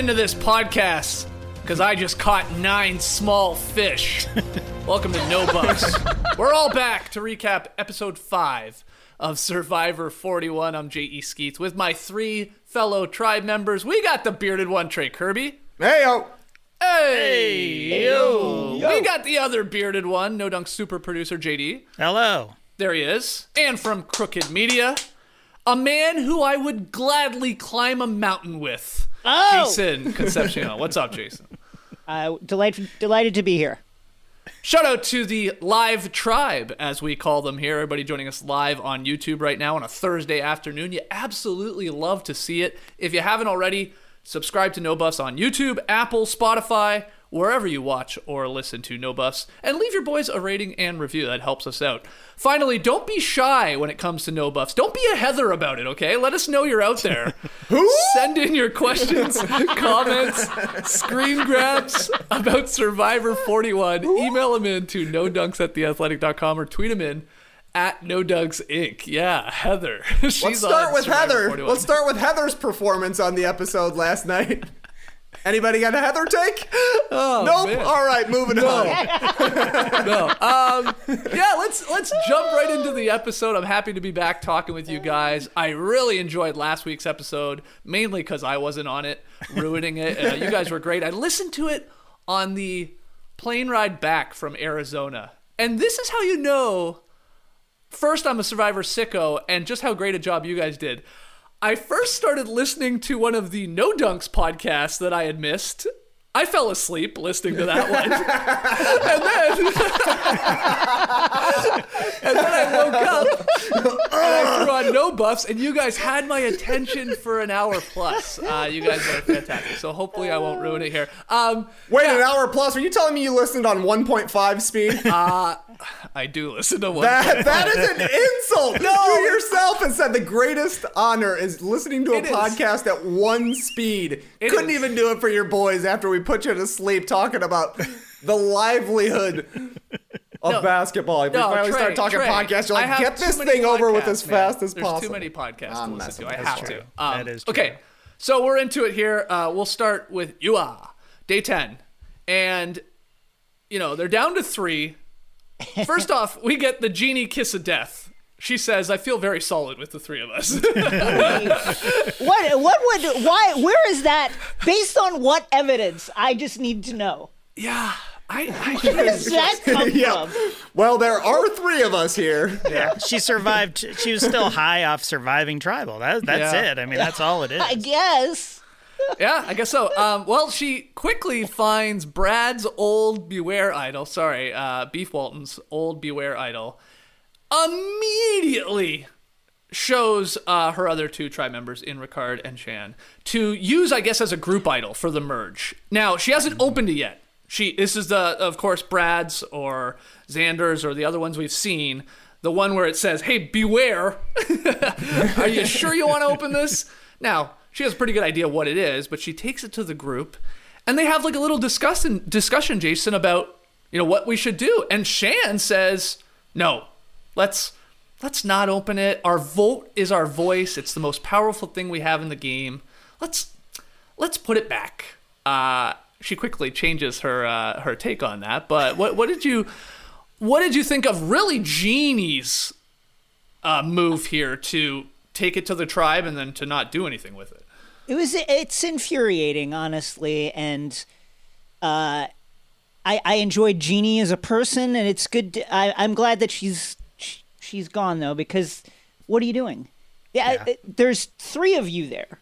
into this podcast, because I just caught nine small fish. Welcome to No Buffs. We're all back to recap episode five of Survivor 41. I'm J.E. Skeets with my three fellow tribe members. We got the bearded one, Trey Kirby. Hey yo. Hey, yo. We got the other bearded one, No Dunk super producer JD. Hello. There he is. And from Crooked Media, a man who I would gladly climb a mountain with. Oh! Jason Concepcion. What's up, Jason? Uh, delighted, delighted to be here. Shout out to the live tribe, as we call them here. Everybody joining us live on YouTube right now on a Thursday afternoon. You absolutely love to see it. If you haven't already, subscribe to No Buffs on YouTube, Apple, Spotify, wherever you watch or listen to No Buffs, and leave your boys a rating and review. That helps us out. Finally, don't be shy when it comes to No Buffs. Don't be a Heather about it, okay? Let us know you're out there. Who? Send in your questions, comments, screen grabs about Survivor 41. Email them in to no dunks at theathletic.com or tweet them in at no dunks inc. Yeah, Heather. She's Let's start with Survivor Heather. 41. Let's start with Heather's performance on the episode last night. Anybody got a Heather take? Oh, nope. man. All right, moving on. no. Um, yeah, let's let's jump right into the episode. I'm happy to be back talking with you guys. I really enjoyed last week's episode, mainly because I wasn't on it, ruining it. Uh, you guys were great. I listened to it on the plane ride back from Arizona, and this is how you know. First, I'm a Survivor sicko, and just how great a job you guys did. I first started listening to one of the No Dunks podcasts that I had missed. I fell asleep listening to that one. and then and then I woke up and I threw on no buffs, and you guys had my attention for an hour plus. Uh, you guys are fantastic. So hopefully I won't ruin it here. Um, Wait, an hour plus. Are you telling me you listened on 1.5 speed? I do listen to one. that, that is an insult. No. You yourself have said the greatest honor is listening to a It is. podcast at one speed. It Couldn't is. even do it for your boys after we put you to sleep talking about the livelihood of No. basketball. If we finally Trey, start talking Trey, podcasts, you're like, get this many thing over with as man. fast as There's possible. too many podcasts I'm to listen to. I have you. to. That is true. Okay, so we're into it here. Uh, we'll start with Ua, day 10. And, you know, they're down to three. First off, we get the genie kiss of death. She says, I feel very solid with the three of us. What? What would? Why? Where is that? Based on what evidence? I just need to know. yeah, I, I Where does that come Yeah. from? Well, there are three of us here. Yeah, she survived. She was still high off surviving tribal. That, that's Yeah. it. I mean, that's all it is. I guess. yeah, I guess so. Um, well, she quickly finds Brad's old Beware idol. Sorry, uh, Beef Walton's old Beware idol. Immediately shows uh, her other two tribe members in Ricard and Shan to use, I guess, as a group idol for the merge. Now she hasn't opened it yet. She this is the of course Brad's or Xander's or the other ones we've seen. The one where it says, "Hey, beware! Are you sure you want to open this?" Now she has a pretty good idea what it is, but she takes it to the group, and they have like a little discussion discussion, Jason, about you know what we should do. And Shan says, "No, let's let's not open it. Our vote is our voice. It's the most powerful thing we have in the game. Let's let's put it back." Uh, she quickly changes her uh, her take on that. But what what did you what did you think of really Genie's uh, move here to take it to the tribe and then to not do anything with it? It was. It's infuriating, honestly, and uh, I I enjoyed Genie as a person, and it's good. To, I I'm glad that she's sh- she's gone though, because what are you doing? Yeah, I- there's three of you there,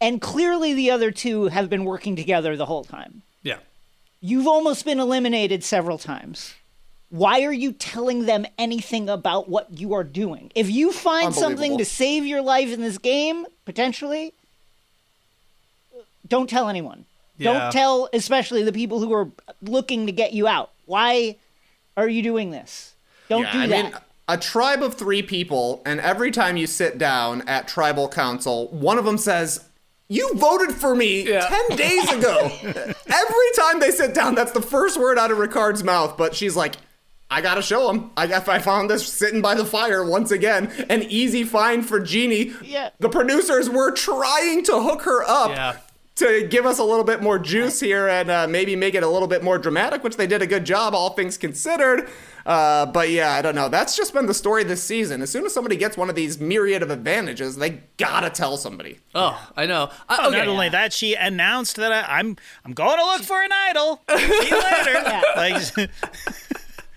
and clearly the other two have been working together the whole time. Yeah. You've almost been eliminated several times. Why are you telling them anything about what you are doing? If you find something to save your life in this game, potentially, don't tell anyone. Yeah. Don't tell, especially the people who are looking to get you out. Why are you doing this? Don't do I that. mean, a tribe of three people, and every time you sit down at tribal council, one of them says, You voted for me Yeah. 10 days ago. every time they sit down, that's the first word out of Ricard's mouth, but she's like, I gotta show him. I got, I found this sitting by the fire once again. An easy find for Genie. Yeah. The producers were trying to hook her up Yeah. to give us a little bit more juice here and uh, maybe make it a little bit more dramatic, which they did a good job, all things considered. Uh, but yeah, I don't know. That's just been the story this season. As soon as somebody gets one of these myriad of advantages, they gotta tell somebody. Oh, I know. I, Oh, okay. Not only that, she announced that I, I'm I'm going to look for an idol. See you later. Like,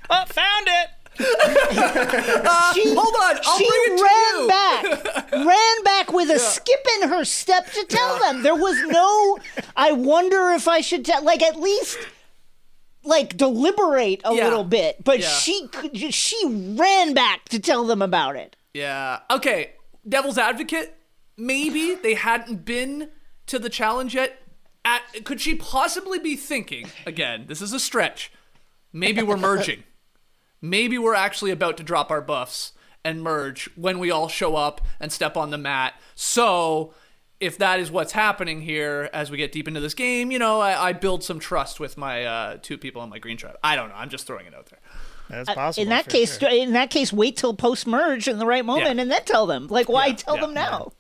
oh, found it. She, Hold on, I'll she bring it to ran you. back, ran back with a skip in her step to tell them. There was no. I wonder if I should tell. Like at least, like deliberate a Yeah. little bit. But Yeah. she could. She ran back to tell them about it. Yeah. Okay. Devil's advocate. Maybe they hadn't been to the challenge yet. At, could she possibly be thinking again? This is a stretch. Maybe we're merging. Maybe we're actually about to drop our buffs and merge when we all show up and step on the mat. So, if that is what's happening here as we get deep into this game, you know, I, I build some trust with my uh, two people on my green tribe. I don't know. I'm just throwing it out there. That's possible. in that case, sure. in that case, wait till post merge in the right moment Yeah. and then tell them. Like, why Yeah, tell yeah, them now?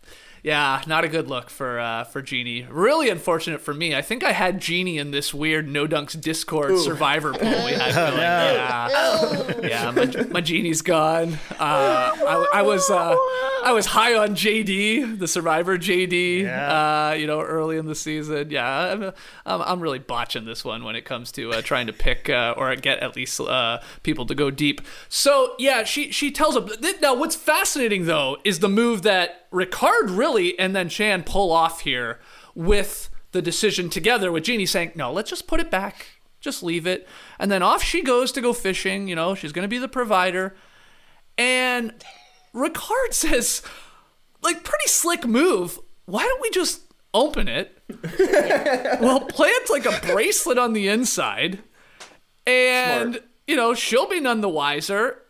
Yeah, not a good look for uh, for Genie. Really unfortunate for me. I think I had Genie in this weird No Dunks Discord Survivor pool we had going. Yeah, yeah, my, my Genie's gone. Uh, I, I was uh, I was high on JD, the Survivor JD. Yeah. Uh, you know, early in the season. Yeah, I'm, I'm, I'm really botching this one when it comes to uh, trying to pick uh, or get at least uh, people to go deep. So yeah, she she tells him. Now, what's fascinating though is the move that Ricard really and then Shan pull off here with the decision together with Genie saying, "No, let's just put it back." Just leave it. And then off she goes to go fishing. You know, she's going to be the provider. And Ricard says, like, pretty slick move. Why don't we just open it? we'll plant like a bracelet on the inside. And, Smart. you know, she'll be none the wiser.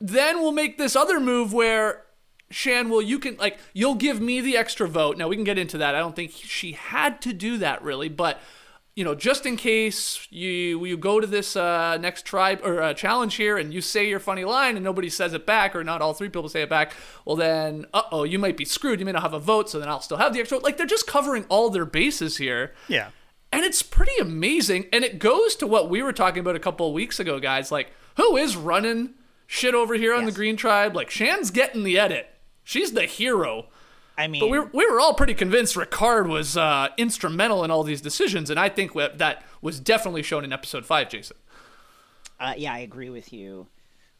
Then we'll make this other move where Shan, well, you can, like, you'll give me the extra vote. Now, we can get into that. I don't think she had to do that really, but you know, just in case you you go to this uh, next tribe or uh, challenge here and you say your funny line and nobody says it back, or not all three people say it back, well then, uh oh, you might be screwed. You may not have a vote, so then I'll still have the extra. Like they're just covering all their bases here. yeah. And it's pretty amazing. And it goes to what we were talking about a couple of weeks ago, guys. Like, who is running shit over here on the Green Tribe? Like, Shan's getting the edit. She's the hero. I mean, But we were, we were all pretty convinced Ricard was uh, instrumental in all these decisions. And I think that was definitely shown in episode five, Jason. Uh, yeah, I agree with you.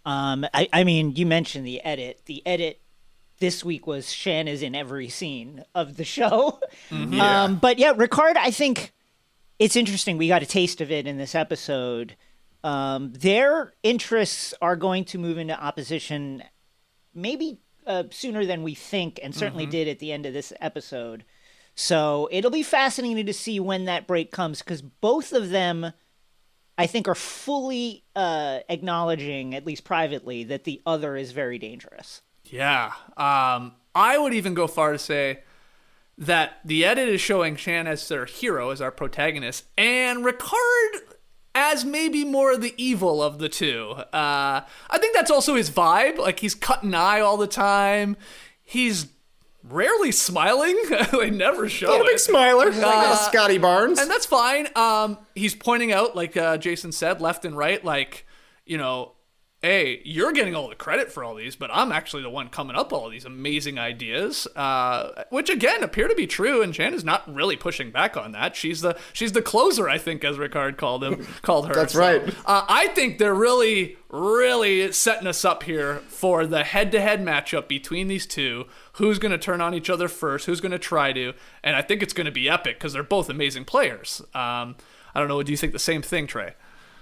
Um, I, I mean, you mentioned the edit. The edit this week was Shan is in every scene of the show. Um, but yeah, Ricard, I think it's interesting. We got a taste of it in this episode. Um, their interests are going to move into opposition maybe uh, sooner than we think, and certainly did at the end of this episode. So it'll be fascinating to see when that break comes because both of them. I think are fully uh, acknowledging, at least privately, that the other is very dangerous. Yeah. Um, I would even go far to say that the edit is showing Shan as their hero, as our protagonist, and Ricard as maybe more of the evil of the two. Uh, I think that's also his vibe. Like he's cutting eye all the time. He's rarely smiling. they never show Not a big it. smiler, like uh, Scottie Barnes. And that's fine. Um, he's pointing out, like uh, Jason said, left and right, like, you know, hey, you're getting all the credit for all these, but I'm actually the one coming up with all these amazing ideas, uh, which again appear to be true. And Shan is not really pushing back on that. She's the she's the closer, I think, as Ricard called him called her. That's right. Uh, I think they're really, really setting us up here for the head-to-head matchup between these two. Who's going to turn on each other first? Who's going to try to? And I think it's going to be epic because they're both amazing players. Um, I don't know. Do you think the same thing, Trey?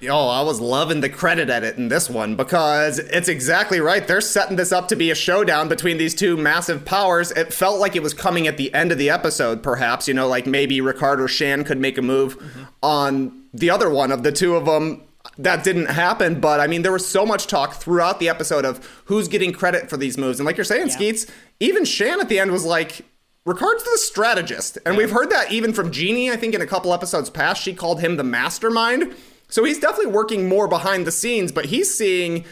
Yo, I was loving the credit edit in this one because it's exactly right. They're setting this up to be a showdown between these two massive powers. It felt like it was coming at the end of the episode, perhaps. You know, like maybe Ricard or Shan could make a move mm-hmm. on the other one of the two of them. That didn't happen, but I mean, there was so much talk throughout the episode of who's getting credit for these moves. And like you're saying, Skeets, even Shan at the end was like, Ricard's the strategist. And we've heard that even from Genie, I think in a couple episodes past, she called him the mastermind. So he's definitely working more behind the scenes, but he's seeing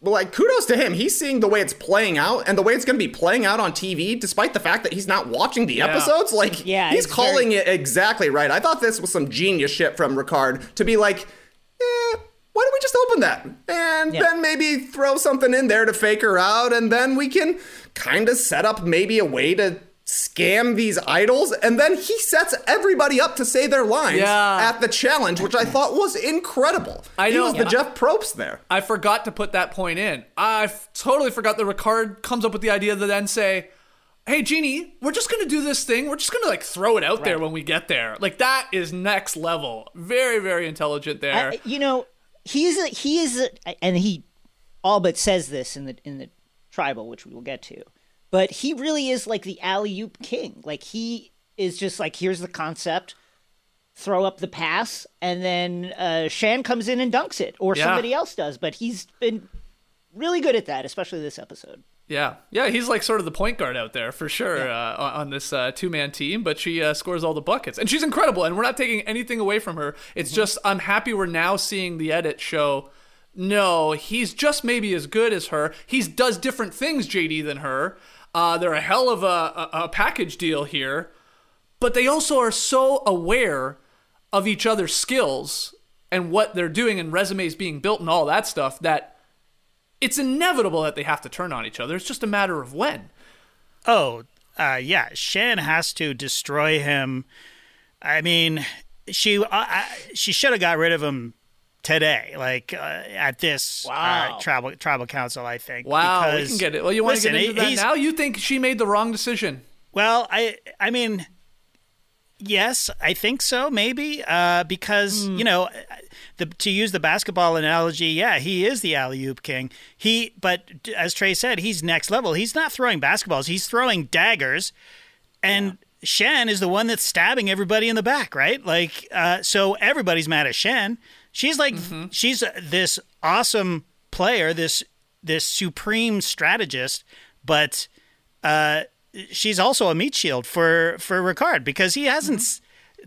well, like kudos to him. He's seeing the way it's playing out and the way it's going to be playing out on TV, despite the fact that he's not watching the episodes. Like, Yeah, he's calling very- it exactly right. I thought this was some genius shit from Ricard to be like, eh, why don't we just open that and Yeah. then maybe throw something in there to fake her out, and then we can kind of set up maybe a way to scam these idols and then he sets everybody up to say their lines Yeah. at the challenge which i thought was incredible I he know. was the Yeah. jeff probst there I forgot to put that point in. I f- totally forgot that Ricard comes up with the idea to then say, "Hey, Genie, we're just gonna do this thing. We're just gonna like throw it out there when we get there." Like that is next level. Very, very intelligent there. I- you know, he's a, he is a, and he all but says this in the in the tribal, which we will get to. But he really is like the alley oop king. Like he is just like here's the concept, throw up the pass, and then uh, Shan comes in and dunks it, or Yeah. somebody else does. But he's been really good at that, especially this episode. Yeah, yeah, he's like sort of the point guard out there for sure uh, on this uh, two man team. But she uh, scores all the buckets, and she's incredible. And we're not taking anything away from her. It's just I'm happy we're now seeing the edit show. No, he's just maybe as good as her. He does different things, JD, than her. Uh, they're a hell of a, a, a package deal here, but they also are so aware of each other's skills and what they're doing and resumes being built and all that stuff that it's inevitable that they have to turn on each other. It's just a matter of when. Oh, uh, yeah. Shan has to destroy him. I mean, she uh, she should have got rid of him today, like uh, at this Wow. uh, tribal tribal council. I think. Wow, we can get it. Well, you want to get into that now? You think she made the wrong decision? Well, I I mean, yes, I think so. Maybe uh, because Hmm. you know, the, to use the basketball analogy, yeah, he is the alley oop king. He, but as Trey said, he's next level. He's not throwing basketballs. He's throwing daggers, and. Shan is the one that's stabbing everybody in the back, right? Like, uh, so everybody's mad at Shan. She's like, Mm-hmm. she's this awesome player, this this supreme strategist, but uh, she's also a meat shield for for Ricard because he hasn't. s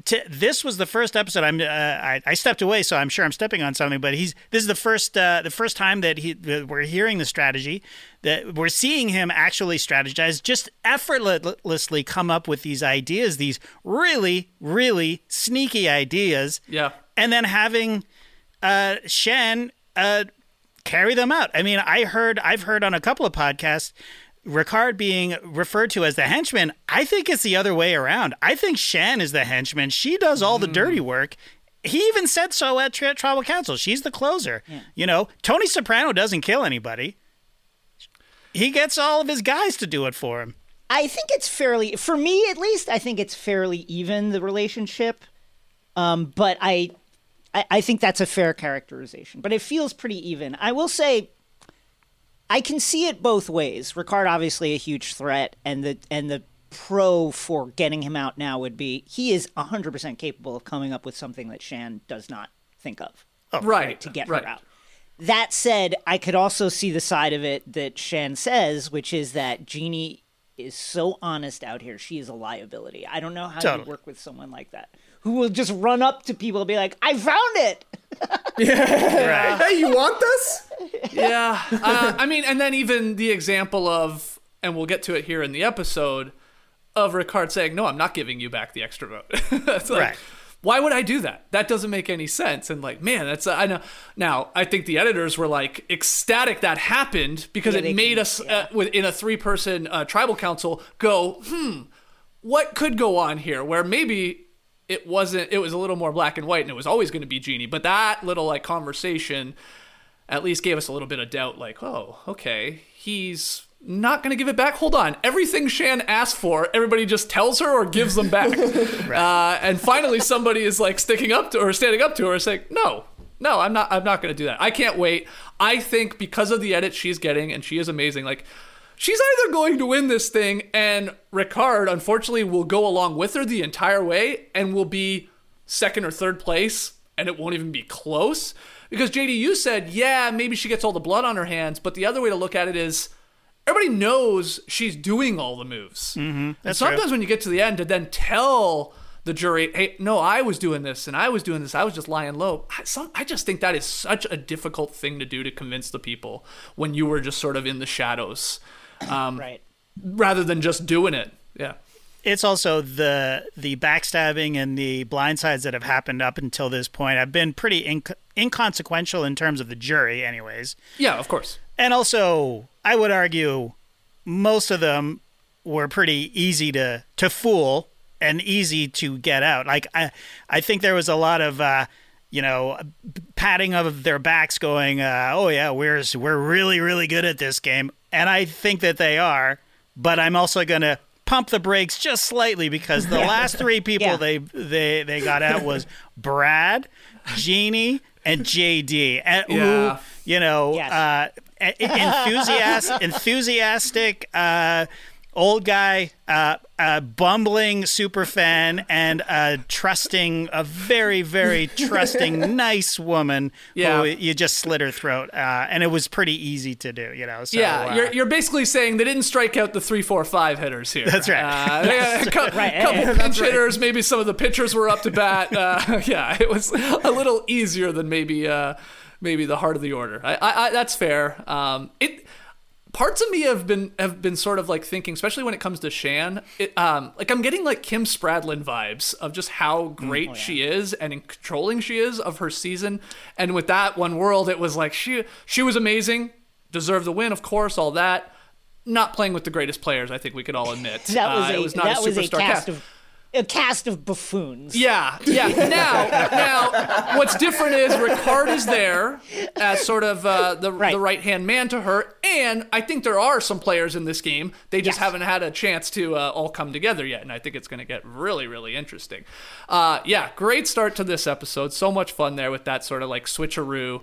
T- this was the first episode. I'm. Uh, I, I stepped away, so I'm sure I'm stepping on something. But he's. This is the first. Uh, the first time that he that we're hearing the strategy, that we're seeing him actually strategize, just effortlessly come up with these ideas, these really, really sneaky ideas. Yeah. And then having uh, Shan uh, carry them out. I mean, I heard, I've heard on a couple of podcasts, Ricard being referred to as the henchman. I think it's the other way around. I think Shan is the henchman. She does all the dirty work. He even said so at tri- Tribal Council. She's the closer. You know, Tony Soprano doesn't kill anybody. He gets all of his guys to do it for him. I think it's fairly, for me at least, I think it's fairly even the relationship. Um, but I, I, I think that's a fair characterization. But it feels pretty even. I will say, I can see it both ways. Ricard obviously a huge threat, and the and the pro for getting him out now would be he is hundred percent capable of coming up with something that Shan does not think of Oh, right. to get right. her out. That said, I could also see the side of it that Shan says, which is that Genie is so honest out here. She is a liability. I don't know how Totally. you work with someone like that who will just run up to people and be like, "I found it." Right. Hey, you want this? yeah. Uh, I mean, and then even the example of, and we'll get to it here in the episode, of Ricard saying, "No, I'm not giving you back the extra vote." it's like, Right. why would I do that? That doesn't make any sense. And like, man, that's I know. Now, I think the editors were like ecstatic that happened because Yeah, it made can- us yeah. uh, within a three-person uh, tribal council go, hmm, what could go on here? Where maybe it wasn't. It was a little more black and white, and it was always going to be Genie. But that little like conversation at least gave us a little bit of doubt like, oh, okay, he's not going to give it back. Hold on. Everything Shan asked for, everybody just tells her or gives them back. uh, and finally, somebody is like sticking up to or standing up to her, and saying, no. No, I'm not. I'm not going to do that. I can't wait. I think because of the edit she's getting, and she is amazing. Like, she's either going to win this thing, and Ricard, unfortunately, will go along with her the entire way, and will be second or third place, and it won't even be close. Because JD, you said, yeah, maybe she gets all the blood on her hands, but the other way to look at it is everybody knows she's doing all the moves. Mm-hmm, and sometimes when you get to the end, to then tell the jury, hey, no, I was doing this and I was doing this. I was just lying low. I, some, I just think that is such a difficult thing to do to convince the people when you were just sort of in the shadows, um, Right. rather than just doing it. Yeah. it's also the the backstabbing and the blindsides that have happened up until this point have been pretty inc- inconsequential in terms of the jury, anyways. Yeah, of course. And also, I would argue most of them were pretty easy to to fool and easy to get out. Like I I think there was a lot of uh you know, patting of their backs, going, uh, "Oh yeah, we're we're really really good at this game," and I think that they are. But I'm also gonna pump the brakes just slightly because the last three people Yeah. they they they got out was Brad, Genie, and JD, and Yeah. who you know, Yes. uh, e- enthusiast, enthusiastic, uh, old guy, uh, uh, bumbling super fan, and a trusting, a very, very trusting, nice woman Yeah. who you just slit her throat, uh, and it was pretty easy to do, you know. So, yeah, uh, you're, you're basically saying they didn't strike out the three, four, five hitters here. That's right. Uh, yeah, a couple, Right. couple pinch hitters, maybe some of the pitchers were up to bat. Uh, yeah, it was a little easier than maybe uh, maybe the heart of the order. I, I, I, that's fair. Um, it parts of me have been have been sort of like thinking, especially when it comes to Shan. It, um, like I'm getting like Kim Spradlin vibes of just how great she is and in controlling she is of her season. And with that one world, it was like she she was amazing, deserved the win, of course, all that. Not playing with the greatest players, I think we could all admit. That was Uh, a it was not that a was a superstar cast of a cast of buffoons. yeah, yeah. Now, now, what's different is Ricard is there as sort of uh, the Right. the right hand man to her, and I think there are some players in this game. They just Yes. haven't had a chance to uh, all come together yet, and I think it's going to get really, really interesting. Uh, yeah, great start to this episode. So much fun there with that sort of like switcheroo.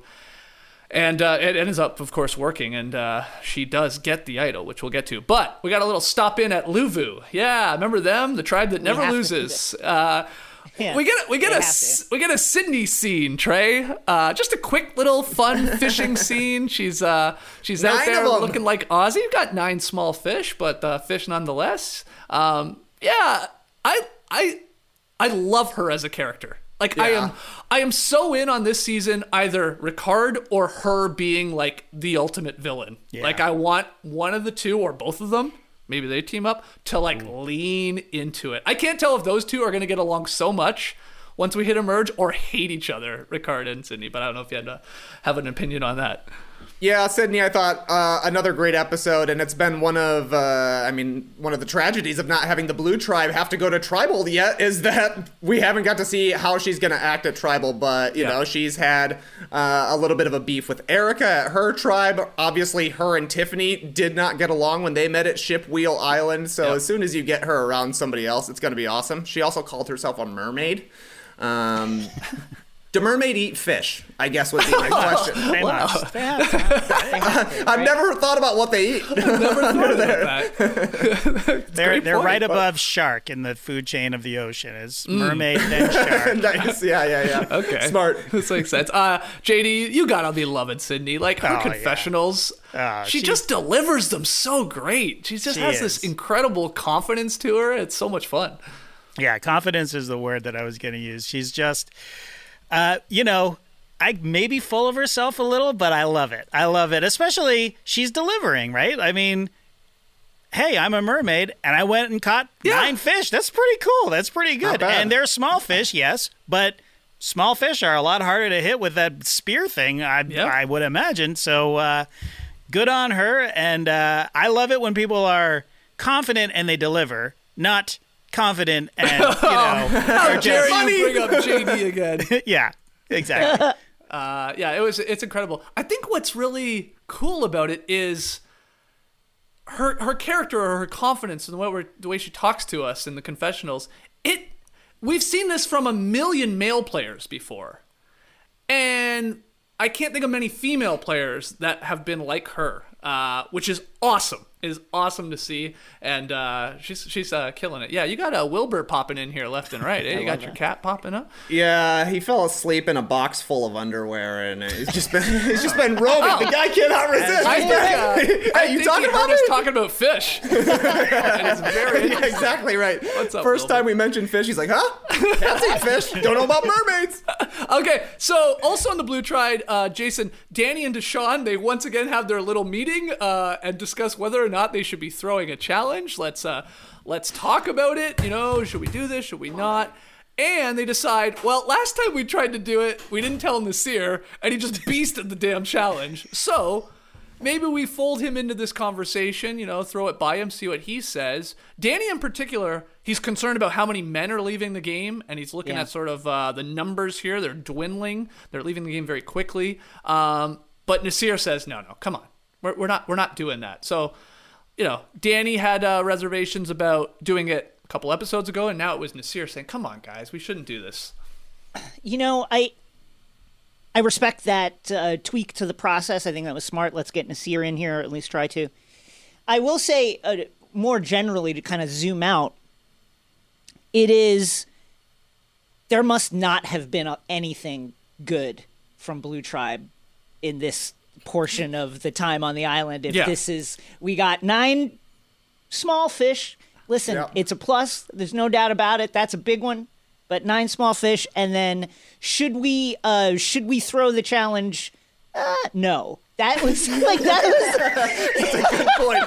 And uh, it ends up, of course, working, and uh, she does get the idol, which we'll get to. But we got a little stop in at Luvu. Yeah, remember them, the tribe that never have to do loses. Uh, Yeah, we get a, we get a have s- to. we get a Sydney scene, Trey. Uh, just a quick little fun fishing scene. She's uh she's out there looking like Ozzy. You've got nine small fish, but uh, fish nonetheless. Um, yeah, I I I love her as a character. Like I am I am so in on this season either Ricard or her being like the ultimate villain. Like I want one of the two or both of them, maybe they team up to like lean into it. I can't tell if those two are going to get along so much once we hit emerge or hate each other, Ricard and Sydney, but I don't know if you had to have an opinion on that. Yeah, Sydney, I thought uh, another great episode, and it's been one of, uh, I mean, one of the tragedies of not having the Blue Tribe have to go to Tribal yet is that we haven't got to see how she's going to act at Tribal. But you Yeah. know, she's had uh, a little bit of a beef with Erika at her tribe. Obviously, her and Tiffany did not get along when they met at Ship Wheel Island. So Yep. as soon as you get her around somebody else, it's going to be awesome. She also called herself a mermaid. Um, do mermaid eat fish? I guess would be my question. They must. They have to. I've never thought about what they eat. Never thought about that. They're they're point, right but- above shark in the food chain of the ocean. It's mermaid then shark. nice. Yeah, yeah, yeah. Okay. Smart. This makes sense. Uh, JD, you gotta be loving Sydney. Like her Oh, yeah. confessionals, Oh, she she- just delivers them so great. She just She has this incredible confidence to her. It's so much fun. Yeah, confidence is the word that I was going to use. She's just, uh, you know, I may be full of herself a little, but I love it. I love it, especially she's delivering, right? I mean, hey, I'm a mermaid, and I went and caught Yeah. nine fish. That's pretty cool. That's pretty good. And they're small fish, yes, but small fish are a lot harder to hit with that spear thing. I Yeah. I would imagine. So uh, good on her, and uh, I love it when people are confident and they deliver, not confident and you know How are dare just you bring up JD again? yeah exactly Uh, yeah, it was. It's incredible. I think what's really cool about it is her her character or her confidence and the way we're, the way she talks to us in the confessionals. It we've seen this from a million male players before, and I can't think of many female players that have been like her, uh, which is awesome. Is awesome to see, and uh, she's she's uh, killing it. Yeah, you got a Wilbur popping in here left and right. Eh? You got your cat popping up. Yeah, he fell asleep in a box full of underwear, and he's just been he's just been roaming. The guy cannot resist. I think, uh, hey, I you think talking he about us talking about fish. and it's very Yeah, exactly right. What's up, First Wilbur? time we mentioned fish, he's like, "Huh? Cats eat fish. Don't know about mermaids." Okay, so also on the Blue Tride, uh, Jason, Danny, and Deshawn, they once again have their little meeting uh, and discuss whether or not they should be throwing a challenge. Let's uh, let's talk about it. You know, should we do this? Should we not? And they decide, well, last time we tried to do it, we didn't tell Naseer, and he just beasted the damn challenge. So maybe we fold him into this conversation, you know, throw it by him, see what he says. Danny, in particular, he's concerned about how many men are leaving the game, and he's looking Yeah. at sort of uh, the numbers here. They're dwindling. They're leaving the game very quickly. Um, but Naseer says, no, no, come on, we're, we're not, we're not doing that. So, you know, Danny had uh, reservations about doing it a couple episodes ago, and now it was Naseer saying, come on, guys, we shouldn't do this. you know, I I respect that uh, tweak to the process. I think that was smart. Let's get Naseer in here, or at least try to. I will say uh, more generally to kind of zoom out. It is there must not have been anything good from Blue Tribe in this portion of the time on the island. If Yeah. this is we got nine small fish. Listen, Yeah. it's a plus. There's no doubt about it. That's a big one. But nine small fish, and then should we uh should we throw the challenge? Uh, no. That was like that was a Good point.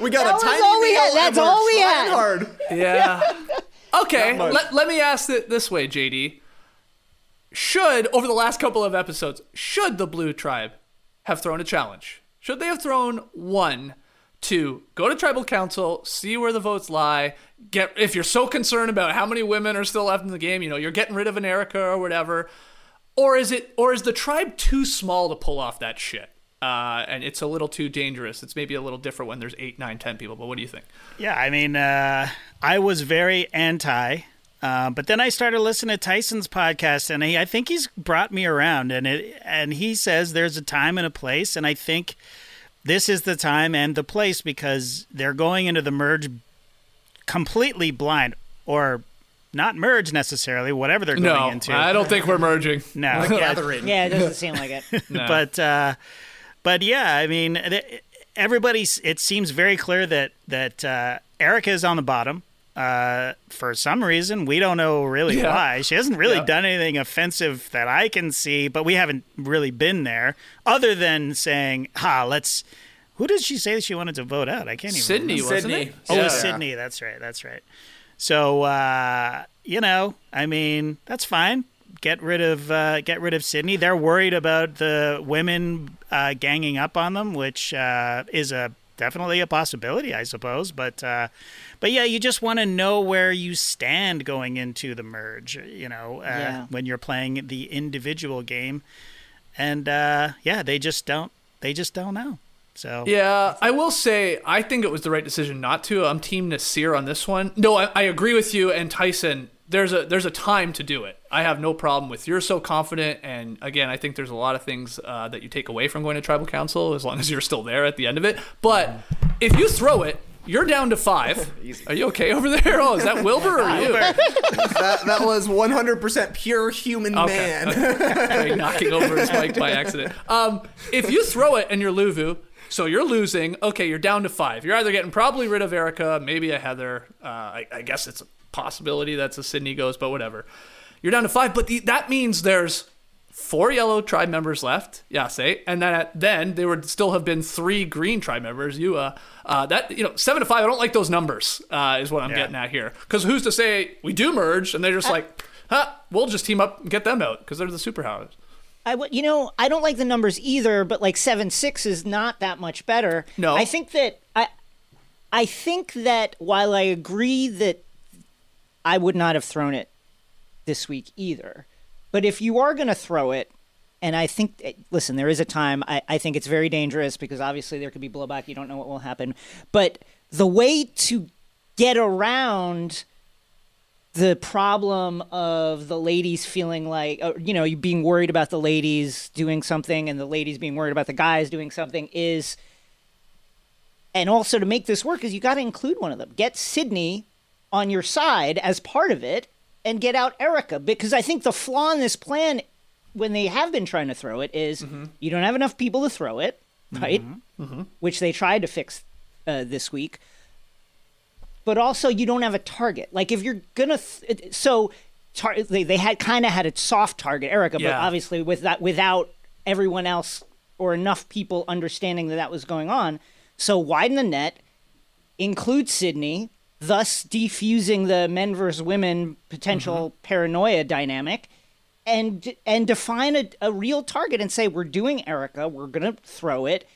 We got That a tiny all we meal had. That's all we had. Hard. Yeah. Okay, let, let me ask it this way, JD. Should, over the last couple of episodes, should the Blue Tribe have thrown a challenge? Should they have thrown one to go to tribal council, see where the votes lie, get if you're so concerned about how many women are still left in the game, you know, you're getting rid of an Erika or whatever, or is it or is the tribe too small to pull off that shit? Uh, and it's a little too dangerous. It's maybe a little different when there's eight, nine, ten people. But what do you think? Yeah, I mean, uh, I was very anti, uh, but then I started listening to Tyson's podcast, and he, I think he's brought me around. And it, and he says there's a time and a place, and I think this is the time and the place because they're going into the merge completely blind, or not merge necessarily, whatever they're going No, into. I don't think we're merging. no, Gathering. yeah, it doesn't seem like it. but uh, but yeah, I mean, th- everybody's. It seems very clear that that uh, Erika is on the bottom. Uh, for some reason, we don't know really Yeah. why. She hasn't really Yeah. done anything offensive that I can see, but we haven't really been there, other than saying, "Ha, let's." Who did she say she wanted to vote out? I can't even. Sydney, remember. wasn't Sydney. it? Oh, it was Yeah. Sydney. That's right. That's right. So uh, you know, I mean, that's fine. Get rid of uh, get rid of Sydney. They're worried about the women uh, ganging up on them, which uh, is a definitely a possibility, I suppose. But uh, but yeah, you just want to know where you stand going into the merge. You know, uh, Yeah. when you're playing the individual game, and uh, yeah, they just don't. They just don't know. So Yeah, I will say I think it was the right decision not to. I'm team Naseer on this one. No, I, I agree with you and Tyson. There's a there's a time to do it. I have no problem with you're so confident, and again, I think there's a lot of things uh, that you take away from going to tribal council as long as you're still there at the end of it. But if you throw it, you're down to five. Are you okay over there? Oh, is that Wilbur or you? That, that was 100% pure human Okay, man. Like knocking over his mic by accident. Um, if you throw it and you're Luvu, so you're losing. Okay, you're down to five. You're either getting probably rid of Erika, maybe a Heather. Uh, I, I guess it's a possibility that's a Sydney goes, but whatever. You're down to five, but the, that means there's four yellow tribe members left. Yeah, say, and then at, then there would still have been three green tribe members. You uh, uh, that you know seven to five. I don't like those numbers. Uh, is what I'm Yeah. getting at here. Because who's to say we do merge and they're just like, huh, we'll just team up and get them out because they're the superpowers. I w- you know, I don't like the numbers either, but like seven six is not that much better. No. I think that I, I think that while I agree that I would not have thrown it this week either, but if you are going to throw it, and I think, eh, listen, there is a time. I, I think it's very dangerous because obviously there could be blowback. You don't know what will happen, but the way to get around the problem of the ladies feeling like you know you being worried about the ladies doing something and the ladies being worried about the guys doing something is and also to make this work is you got to include one of them. Get Sydney on your side as part of it, and get out Erika because I think the flaw in this plan, when they have been trying to throw it, is mm-hmm. you don't have enough people to throw it, mm-hmm. right? Mm-hmm. Which they tried to fix uh, this week but also you don't have a target. Like if you're gonna, th- so tar- they they had kind of had a soft target, Erika, but obviously with that without everyone else or enough people understanding that that was going on. So widen the net, include Sydney, thus defusing the men versus women potential mm-hmm. paranoia dynamic. And and define a, a real target and say we're doing Erika, we're gonna throw it,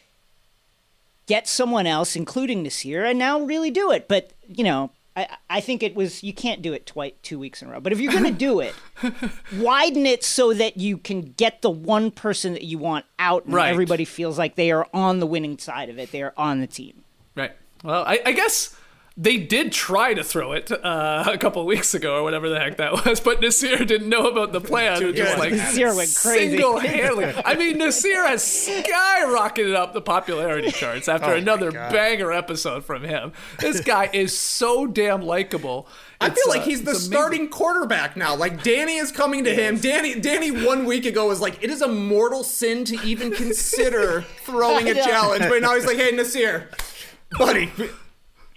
get someone else, including Naseer, and now really do it. But you know, I, I think it was you can't do it twice two weeks in a row. But if you're going to do it, widen it so that you can get the one person that you want out, and Right. everybody feels like they are on the winning side of it. They are on the team. Right. Well, I, I guess they did try to throw it uh, a couple weeks ago or whatever the heck that was, but Naseer didn't know about the plan. and just good. like Naseer went crazy. Single-handedly. I mean, Naseer has skyrocketed up the popularity charts after another banger episode from him. This guy is so damn likable. I It's, feel like uh, he's the amazing. starting quarterback now. Like Danny is coming to him. Danny Danny one week ago was like, it is a mortal sin to even consider throwing a Yeah. challenge. But now he's like, hey Naseer, buddy,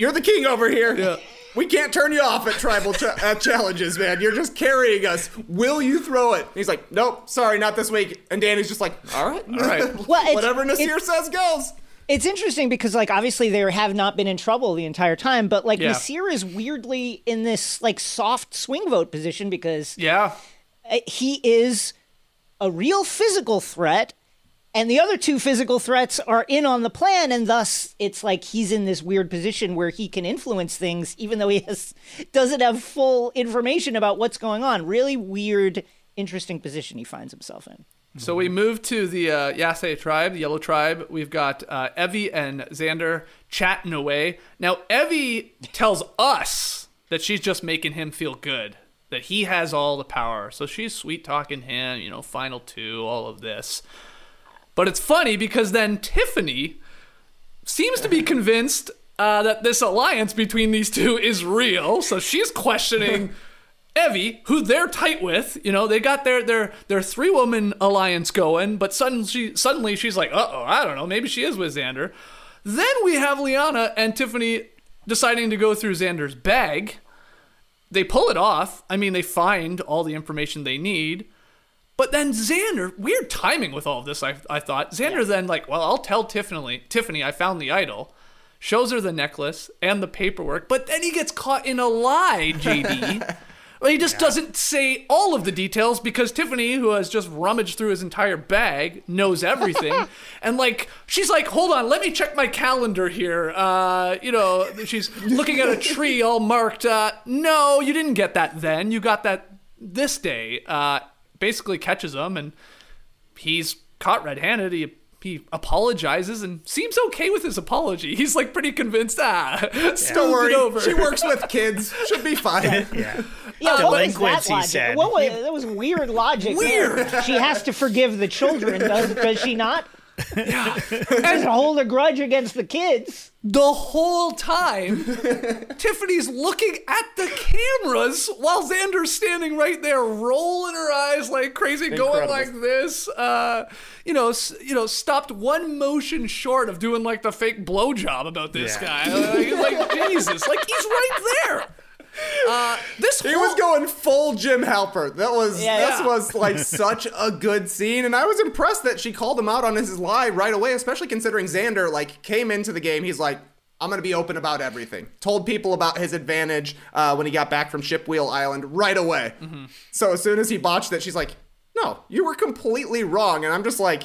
you're the king over here. Yeah. We can't turn you off at tribal ch- uh, challenges, man. You're just carrying us. Will you throw it? He's like, nope, sorry, not this week. And Danny's just like, all right, all right. Well, whatever Naseer says goes. It's interesting because like obviously they have not been in trouble the entire time, but like Yeah. Naseer is weirdly in this like soft swing vote position because Yeah. he is a real physical threat and the other two physical threats are in on the plan and thus it's like he's in this weird position where he can influence things even though he has doesn't have full information about what's going on really weird interesting position he finds himself in So we move to the uh, Yase tribe, the Yellow tribe. We've got uh, Evvie and Xander chatting away. Now, Evvie tells us that she's just making him feel good, that he has all the power. So she's sweet talking him, you know, final two, all of this. But it's funny because then Tiffany seems to be convinced uh, that this alliance between these two is real. So she's questioning Evvie, who they're tight with. You know, they got their their their three woman alliance going, but suddenly she, suddenly she's like, uh oh, I don't know, maybe she is with Xander. Then we have Liana and Tiffany deciding to go through Xander's bag. They pull it off. I mean, they find all the information they need. But then Xander, weird timing with all of this, I, I thought. Xander then, like, well, I'll tell Tiffany, Tiffany, I found the idol. Shows her the necklace and the paperwork, but then he gets caught in a lie, JD. Well, he just doesn't say all of the details because Tiffany, who has just rummaged through his entire bag, knows everything. and like, she's like, "Hold on, let me check my calendar here." Uh, you know, she's looking at a tree all marked. Uh, no, you didn't get that then. You got that this day. Uh, basically catches him, and he's caught red-handed. He he apologizes and seems okay with his apology. He's like pretty convinced. Ah, smooth Don't worry, over. she works with kids. Should be fine. Yeah. Yeah, what was Delinquents, that he logic? said. What was, that was weird logic. Weird. She has to forgive the children, does, does she not? Yeah. Doesn't hold a grudge against the kids. the whole time, Tiffany's looking at the cameras while Xander's standing right there, rolling her eyes like crazy, going like this. Uh, you know, you know, stopped one motion short of doing like the fake blowjob about this Yeah. guy. Like, like Jesus, like he's right there. Uh, this He whole, was going full Jim Halpert. That was Yeah, this yeah. was like such a good scene, and I was impressed that she called him out on his lie right away, especially considering Xander like came into the game. He's like, "I'm gonna be open about everything." Told people about his advantage uh, when he got back from Shipwheel Island right away. So as soon as he botched it, she's like, "No, you were completely wrong," and I'm just like.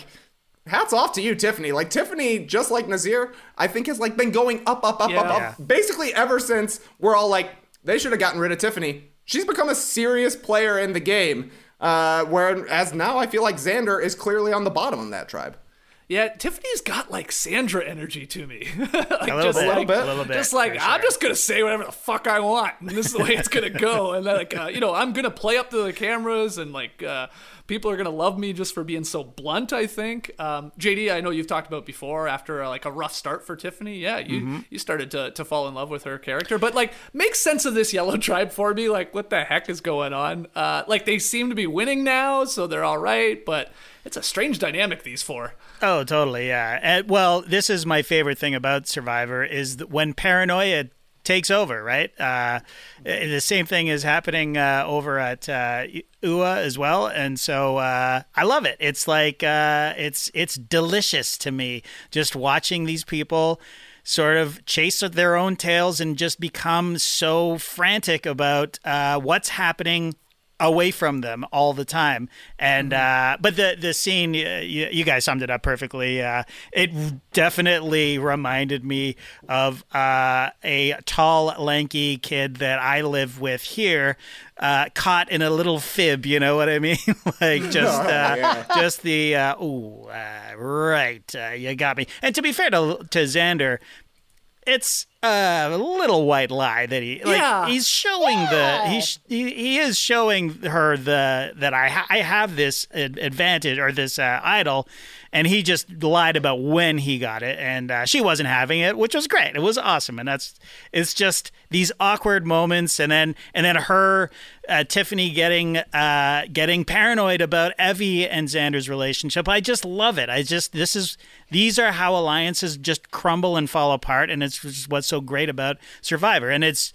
Hats off to you, Tiffany. Like Tiffany, just like Naseer, I think has like been going up, up, up, up, up, basically ever since we're all like, they should have gotten rid of Tiffany. She's become a serious player in the game. Uh, whereas now I feel like Xander is clearly on the bottom of that tribe. Yeah, Tiffany's got like Sandra energy to me. like, A little just bit. like, bit. A little bit. just like for I'm just gonna say whatever the fuck I want, and this is the way it's gonna go. And then, like, uh, you know, I'm gonna play up to the cameras and like uh, people are gonna love me just for being so blunt. I think. Um, JD, I know you've talked about before. After uh, like a rough start for Tiffany, yeah, you Mm-hmm. you started to to fall in love with her character. But like, make sense of this yellow tribe for me. Like, what the heck is going on? Uh, like, they seem to be winning now, so they're all right. But it's a strange dynamic these four. Oh, totally, yeah. And, well, this is my favorite thing about Survivor is when paranoia takes over, right? Uh, the same thing is happening uh, over at uh, Ua as well, and so uh, I love it. It's like uh, it's it's delicious to me just watching these people sort of chase their own tails and just become so frantic about uh, what's happening away from them all the time. And uh, but the the scene, you, you guys summed it up perfectly. Uh, it definitely reminded me of uh, a tall, lanky kid that I live with here. Uh, caught in a little fib, you know what I mean? like just, uh, just the uh, ooh, uh, right, uh, you got me. And to be fair to to Xander, it's a little white lie that he like Yeah. he's showing the he's he, he is showing her the that I ha- I have this ad- advantage or this uh, idol. And he just lied about when he got it. And uh, she wasn't having it which was great. It was awesome. And that's it's just these awkward moments and then and then her uh, Tiffany getting uh, getting paranoid about Evvie and Xander's relationship I just love it I just this is these are how alliances just crumble and fall apart and it's what's so great about Survivor and it's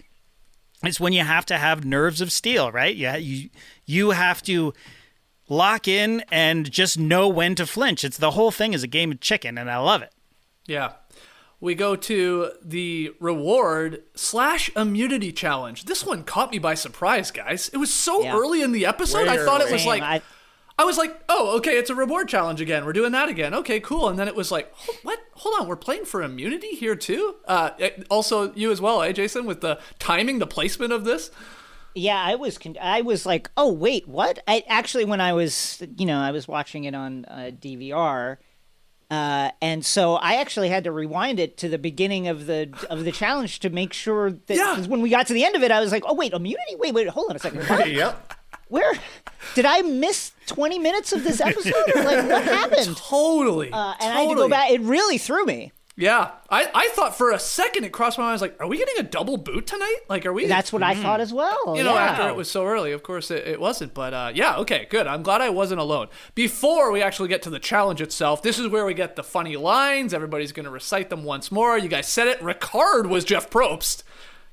it's when you have to have nerves of steel, right? Yeah, you you have to lock in and just know when to flinch. It's the whole thing is a game of chicken, and I love it. Yeah. We go to the reward slash immunity challenge. This one caught me by surprise, guys. It was so Yeah. early in the episode. I thought it was like I- I was like, oh, okay, it's a reward challenge again. We're doing that again. Okay, cool. And then it was like, what? Hold on, we're playing for immunity here too. Uh, also, you as well, eh, Jason, with the timing, the placement of this. Yeah, I was con- I was like, "Oh, wait, what?" I actually when I was, you know, I was watching it on uh, DVR uh, and so I actually had to rewind it to the beginning of the of the challenge to make sure that Yeah. 'cause when we got to the end of it, I was like, "Oh, wait, immunity? Wait, wait, hold on a second. What? yep. Where did I miss 20 minutes of this episode? like what happened?" Totally. Uh, and I had to go back. It really threw me. Yeah, I, I thought for a second it crossed my mind. I was like, are we getting a double boot tonight? Like, are we? That's what I thought as well. you know, yeah. after it was so early, of course it, it wasn't. But uh, yeah, okay, good. I'm glad I wasn't alone. Before we actually get to the challenge itself, this is where we get the funny lines. Everybody's going to recite them once more. You guys said it. Ricard was Jeff Probst.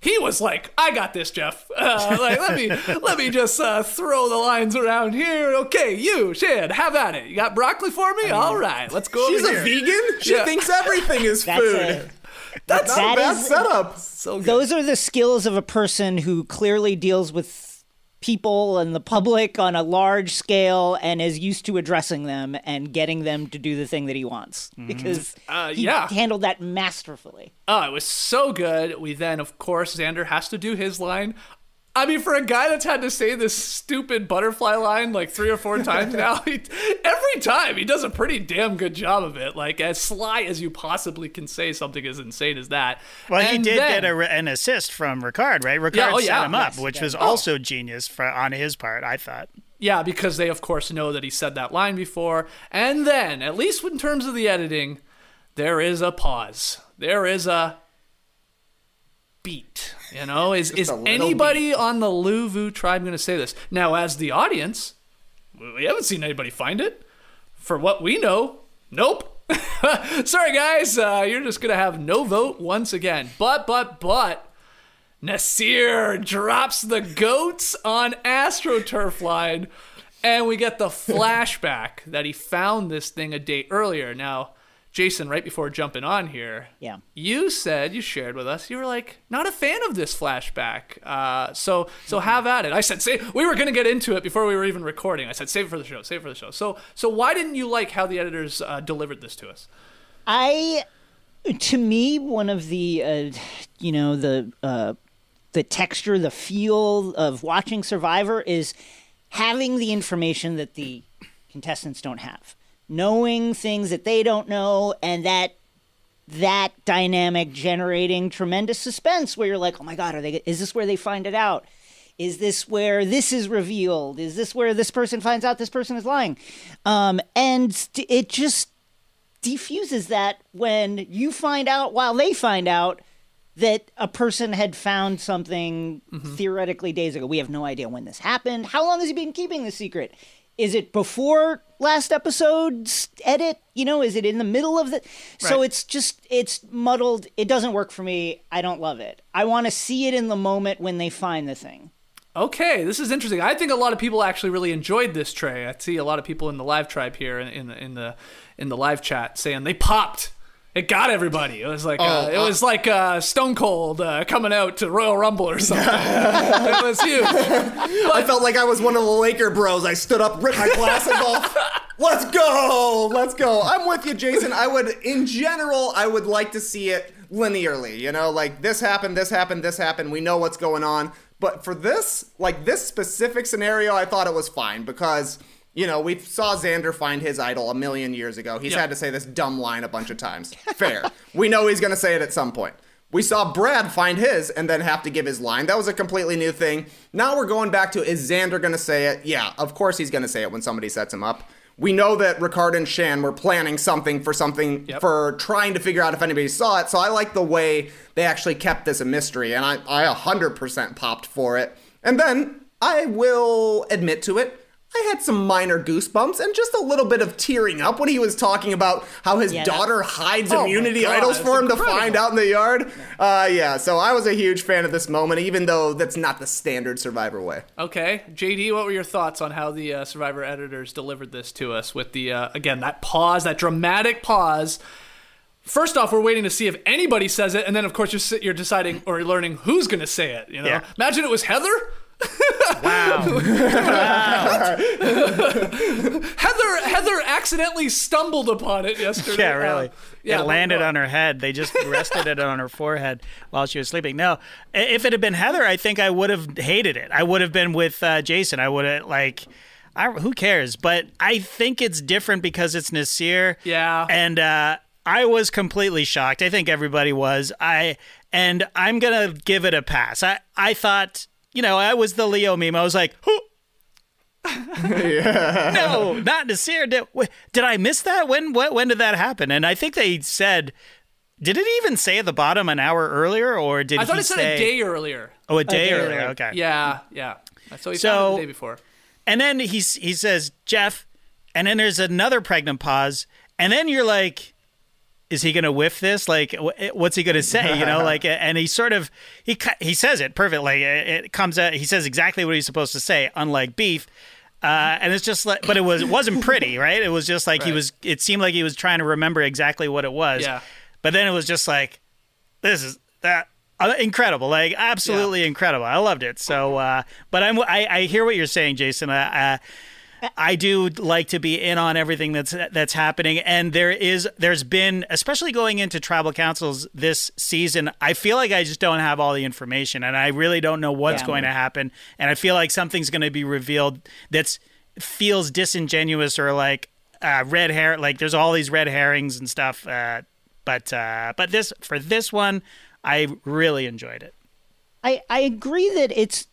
He was like, "I got this, Jeff. Uh, like, let me let me just uh, throw the lines around here. Okay, you, Shan, have at it. You got broccoli for me? All right, let's go. She's over a here. vegan. She Yeah. thinks everything is That's food. it. That's not that a bad is- setup. So good. Those are the skills of a person who clearly deals with people and the public on a large scale and is used to addressing them and getting them to do the thing that he wants because Uh, he yeah. handled that masterfully. Oh, it was so good. We then, of course, Xander has to do his line. I mean, for a guy that's had to say this stupid butterfly line like three or four times now, he, every time he does a pretty damn good job of it. Like as sly as you possibly can say something as insane as that. Well, he did then- get a, an assist from Ricard, right? Ricard Yeah, oh, set yeah, him up, yes, which yeah. was oh. also genius for, on his part, I thought. Yeah, because they, of course, know that he said that line before. And then, at least in terms of the editing, there is a pause. There is a beat. You know, is, is anybody on the Luvu tribe going to say this? Now, as the audience, we haven't seen anybody find it. For what we know, nope. Sorry, guys. Uh, you're just going to have no vote once again. But, but, but. Naseer drops the goats on AstroTurf line, and we get the flashback that he found this thing a day earlier. Now, Jason, right before jumping on here, Yeah. you said you shared with us you were like not a fan of this flashback. Uh, so so have at it. I said say we were going to get into it before we were even recording. I said save it for the show, save it for the show. So so why didn't you like how the editors uh, delivered this to us? I, to me, one of the, uh, you know, the uh, the texture, the feel of watching Survivor is having the information that the contestants don't have, knowing things that they don't know, and that that dynamic generating tremendous suspense where you're like, oh my god, are they? Is this where they find it out? Is this where this is revealed? Is this where this person finds out this person is lying? Um, and it just defuses that when you find out while they find out that a person had found something theoretically days ago. We have no idea when this happened. How long has he been keeping the secret? Is it before last episode's edit? You know, is it in the middle of the So it's just it's muddled. It doesn't work for me. I don't love it. I want to see it in the moment when they find the thing. Okay, this is interesting. I think a lot of people actually really enjoyed this Trey. I see a lot of people in the live tribe here in, in the in the in the live chat saying they popped. It got everybody. It was like uh, Oh, it uh, was like uh, Stone Cold uh, coming out to Royal Rumble or something. it was huge. I felt like I was one of the Laker bros. I stood up, ripped my glasses off. Let's go. Let's go. I'm with you, Jason. I would, in general, I would like to see it linearly. You know, like this happened, this happened, this happened. We know what's going on. But for this, like this specific scenario, I thought it was fine because. You know, we saw Xander find his idol a million years ago. He's Yep. had to say this dumb line a bunch of times. Fair. we know he's going to say it at some point. We saw Brad find his and then have to give his line. That was a completely new thing. Now we're going back to is Xander going to say it? Yeah, of course he's going to say it when somebody sets him up. We know that Ricard and Shan were planning something for something Yep. for trying to figure out if anybody saw it. So I like the way they actually kept this a mystery, and I, I 100% popped for it. And then I will admit to it. I had some minor goosebumps and just a little bit of tearing up when he was talking about how his Yeah, daughter hides Oh immunity God, idols for him to find out in the yard. Uh, yeah, so I was a huge fan of this moment, even though that's not the standard Survivor way. Okay, JD, what were your thoughts on how the uh, Survivor editors delivered this to us with the uh, again that pause, that dramatic pause? First off, we're waiting to see if anybody says it, and then of course you're you're deciding or you're learning who's going to say it. You know, Yeah. imagine it was Heather. Wow. Heather Heather accidentally stumbled upon it yesterday. yeah, really. Uh, yeah, it landed on her head. They just rested it on her forehead while she was sleeping. No, if it had been Heather, I think I would have hated it. I would have been with uh, Jason. I would have like. I, who cares? But I think it's different because it's Naseer. Yeah. And uh, I was completely shocked. I think everybody was. I and I'm gonna give it a pass. I I thought you know I was the Leo meme. I was like, who? no, not Naseer. Did, did I miss that? When when when did that happen? And I think they said. Did it even say at the bottom an hour earlier, or did I thought he it said say a day earlier. Oh, a day day earlier. earlier. Okay. Yeah, yeah. So he So- found it the day before. And then he he says Jeff, and then there's another pregnant pause, and then you're like, is he gonna whiff this? Like, what's he gonna say? You know, like, and he sort of he he says it perfectly. Like, it comes out. He says exactly what he's supposed to say, unlike beef. Uh, and it's just like, but it was it wasn't pretty, right? It was just like he was. It seemed like he was trying to remember exactly what it was. Yeah. But then it was just like, this is that uh, incredible, like absolutely incredible. I loved it. So, uh, but I'm I, I hear what you're saying, Jason. Uh, uh, I do like to be in on everything that's that's happening, and there is there's been especially going into tribal councils this season. I feel like I just don't have all the information, and I really don't know what's Yeah. going to happen, and I feel like something's going to be revealed that's feels disingenuous or like uh, red hair. Like there's all these red herrings and stuff. Uh, but uh, but this for this one, I really enjoyed it. I, I agree that it's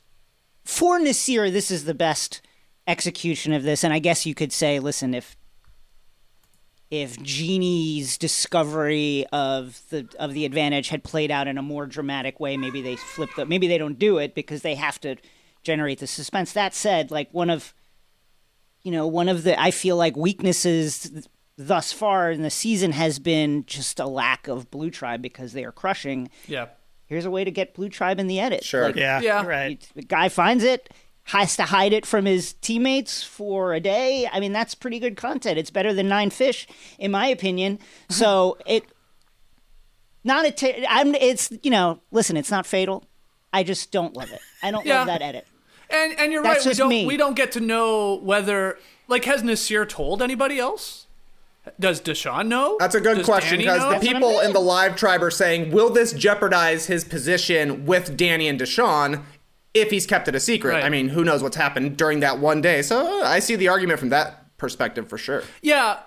for Naseer. This is the best execution of this, and I guess you could say, listen, if if Genie's discovery of the of the advantage had played out in a more dramatic way, maybe they flip the maybe they don't do it because they have to generate the suspense. That said, like one of you know one of the I feel like weaknesses thus far in the season has been just a lack of Blue Tribe because they are crushing Yeah. here's a way to get Blue Tribe in the edit. Sure. Like, Yeah, Yeah. right. it- the guy finds it, has to hide it from his teammates for a day. I mean, that's pretty good content. It's better than Nine Fish, in my opinion. Uh-huh. So it, not a. T- I'm. It's you know. Listen, it's not fatal. I just don't love it. I don't Yeah. love that edit. And and you're That's right. We don't me. we don't get to know whether like has Naseer told anybody else? Does Deshawn know? That's a good Does question Danny because the That's what I'm people in the live tribe are saying, will this jeopardize his position with Danny and Deshawn if he's kept it a secret? Right. I mean, who knows what's happened during that one day? So uh, I see the argument from that perspective for sure. Yeah.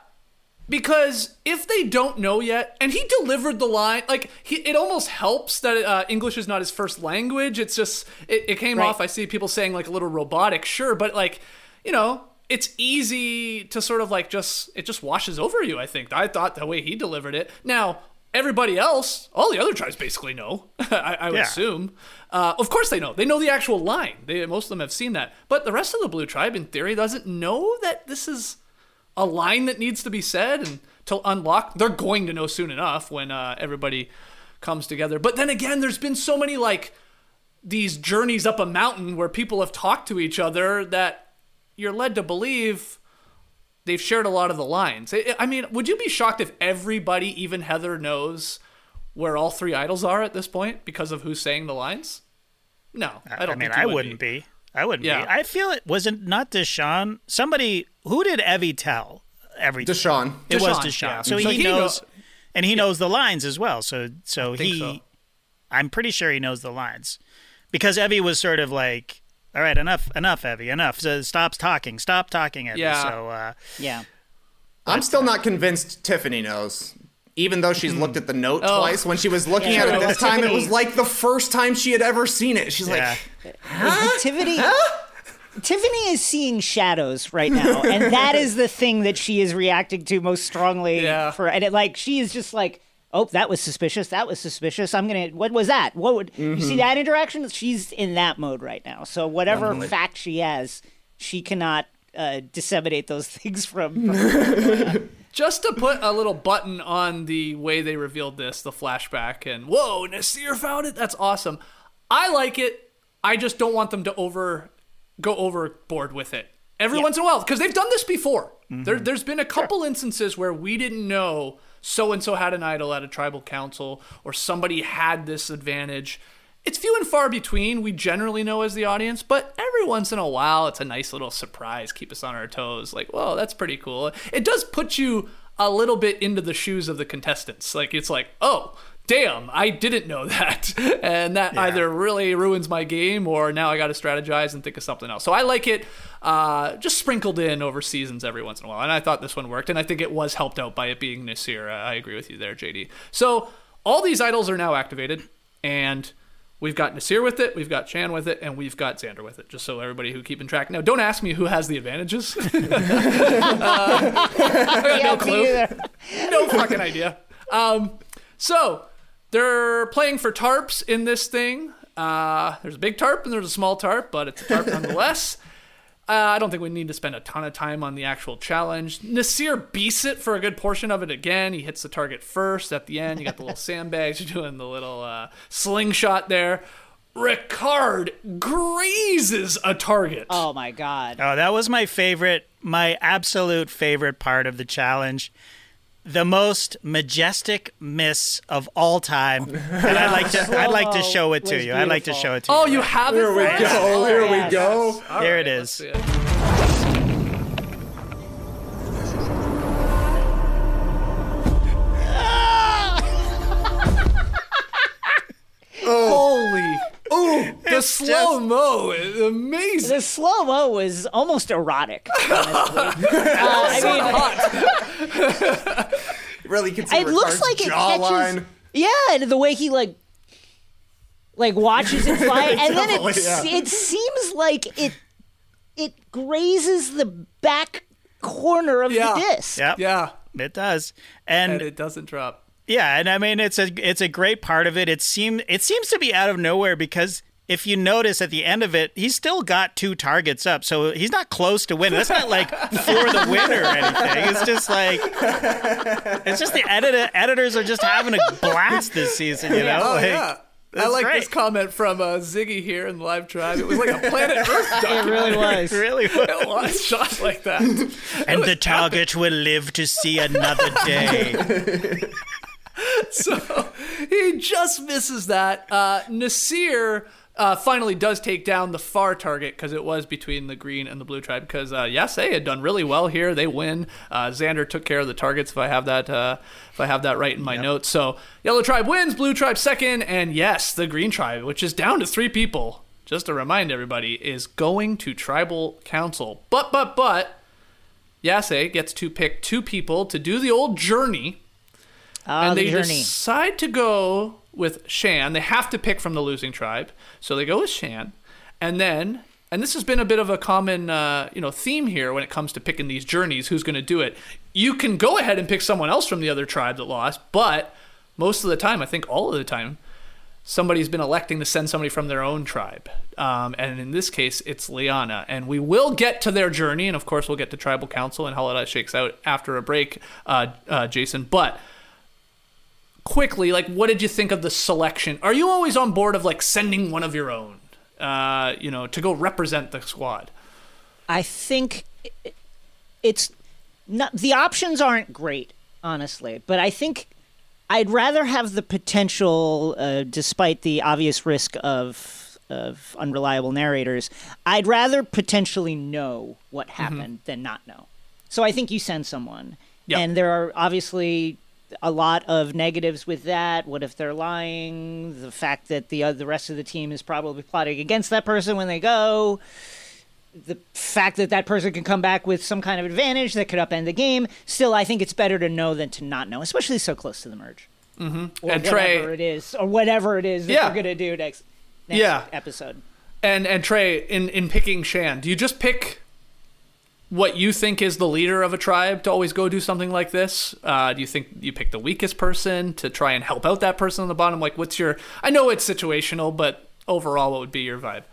because if they don't know yet, and he delivered the line, like he, it almost helps that uh, English is not his first language. It's just it, it came Right. off. I see people saying like a little robotic, sure, but like you know, it's easy to sort of like just it just washes over you. I think I thought the way he delivered it. Now everybody else, all the other tribes basically know. I, I would Yeah. assume. Uh, of course they know. They know the actual line. They most of them have seen that, but the rest of the blue tribe, in theory, doesn't know that this is a line that needs to be said and to unlock they're going to know soon enough when uh, everybody comes together but then again there's been so many like these journeys up a mountain where people have talked to each other that you're led to believe they've shared a lot of the lines I- i mean would you be shocked if everybody even heather knows where all three idols are at this point because of who's saying the lines no i don't I mean, think I would wouldn't be. I wouldn't Yeah. be. I feel it wasn't not Deshawn. Somebody who did Evvie tell everything? Deshawn. It was Deshawn, Deshawn. yeah. So, So he, he knows, know- and he knows the lines as well. So so think he, so. I'm pretty sure he knows the lines, because Evvie was sort of like, "All right, enough, enough, Evvie, enough. So stops talking, stop talking, Evvie." Yeah. So uh, Yeah. I'm still not convinced Tiffany knows. Even though she's looked at the note Oh. twice, when she was looking Yeah. at it this time, it was like the first time she had ever seen it. She's yeah, like, Tiffany. Tiffany is seeing shadows right now, and that is the thing that she is reacting to most strongly. Yeah. For and it like she is just like, oh, that was suspicious. That was suspicious. I'm gonna. What was that? What would you see that interaction? She's in that mode right now. So whatever fact she has, she cannot uh, disseminate those things from. from just to put a little button on the way they revealed this, the flashback, and whoa, Naseer found it. That's awesome. I like it. I just don't want them to over go overboard with it every once in a while because they've done this before. There, there's been a couple instances where we didn't know so and so had an idol at a tribal council or somebody had this advantage. It's few and far between. We generally know as the audience, but every once in a while, it's a nice little surprise. Keep us on our toes. Like, whoa, that's pretty cool. It does put you a little bit into the shoes of the contestants. Like, it's like, oh, damn, I didn't know that. And that either really ruins my game or now I got to strategize and think of something else. So I like it uh, just sprinkled in over seasons every once in a while. And I thought this one worked. And I think it was helped out by it being Naseer. I agree with you there, JD. So all these idols are now activated. And we've got Naseer with it, we've got Shan with it, and we've got Xander with it. Just so everybody who keeping track. Now, don't ask me who has the advantages. Uh, I got no clue no fucking idea. Um, so they're playing for tarps in this thing. Uh, there's a big tarp and there's a small tarp, but it's a tarp nonetheless. Uh, I don't think we need to spend a ton of time on the actual challenge. Naseer beats it for a good portion of it again. He hits the target first at the end. You got the little sandbags. You're doing the little uh, slingshot there. Ricard grazes a target. oh my god. Oh, that was my favorite, my absolute favorite part of the challenge. The most majestic miss of all time. And I'd like to I'd like to show it to you. I'd like to show it to you. Oh, you. you have it. here we for go, oh, here we go. All Here right, it let's is. see it. Holy! Ah! Oh, Ooh, the slow mo is amazing. The slow mo was almost erotic. Honestly. uh, I mean, Really it looks like it jawline. catches. Yeah, and the way he like, like watches it fly, and then it yeah. it seems like it it grazes the back corner of Yeah. the disc. Yep. Yeah, It does. And, and it doesn't drop. Yeah, and I mean it's a it's a great part of it. It seem it seems to be out of nowhere because if you notice at the end of it, he's still got two targets up, so he's not close to winning. That's not like for the win or anything. It's just like it's just the edit- editors are just having a blast this season, you know? Oh Like, yeah. I like great. this comment from uh, Ziggy here in the live tribe. It was like a planet Earth It really was. really was. It was shot like that. And the target will live to see another day. so he just misses that. Uh, Naseer uh, finally does take down the far target because it was between the green and the blue tribe. Because uh, yes, they had done really well here. They win. Uh, Xander took care of the targets. If I have that, uh, if I have that right in my notes. So yellow tribe wins. Blue tribe second, and yes, the green tribe, which is down to three people. Just to remind everybody, is going to tribal council. But but but Yase gets to pick two people to do the old journey, Ah, and the they journey. decide to go with Shan. They have to pick from the losing tribe, so they go with Shan, and then. And this has been a bit of a common, uh, you know, theme here when it comes to picking these journeys. Who's going to do it? You can go ahead and pick someone else from the other tribe that lost, but most of the time, I think all of the time, somebody's been electing to send somebody from their own tribe. Um, and in this case, it's Liana. And we will get to their journey. And of course, we'll get to tribal council and how that shakes out after a break, uh, uh, Jason. But quickly, like, what did you think of the selection? Are you always on board of like sending one of your own, uh, you know, to go represent the squad? I think it's not the options aren't great, honestly, but I think I'd rather have the potential, uh, despite the obvious risk of of unreliable narrators. I'd rather potentially know what happened than not know. So I think you send someone, Yeah. and there are obviously a lot of negatives with that. What if they're lying? The fact that the uh, the rest of the team is probably plotting against that person when they go the fact that that person can come back with some kind of advantage that could upend the game. Still, I think it's better to know than to not know, especially so close to the merge. Mm-hmm. Or And whatever Trey- it is, or whatever it is that Yeah. we're gonna do next, next Yeah. episode. And and Trey, in in picking Shan, do you just pick what you think is the leader of a tribe to always go do something like this? Uh, do you think you pick the weakest person to try and help out that person on the bottom? Like, what's your? I know it's situational, but overall, what would be your vibe?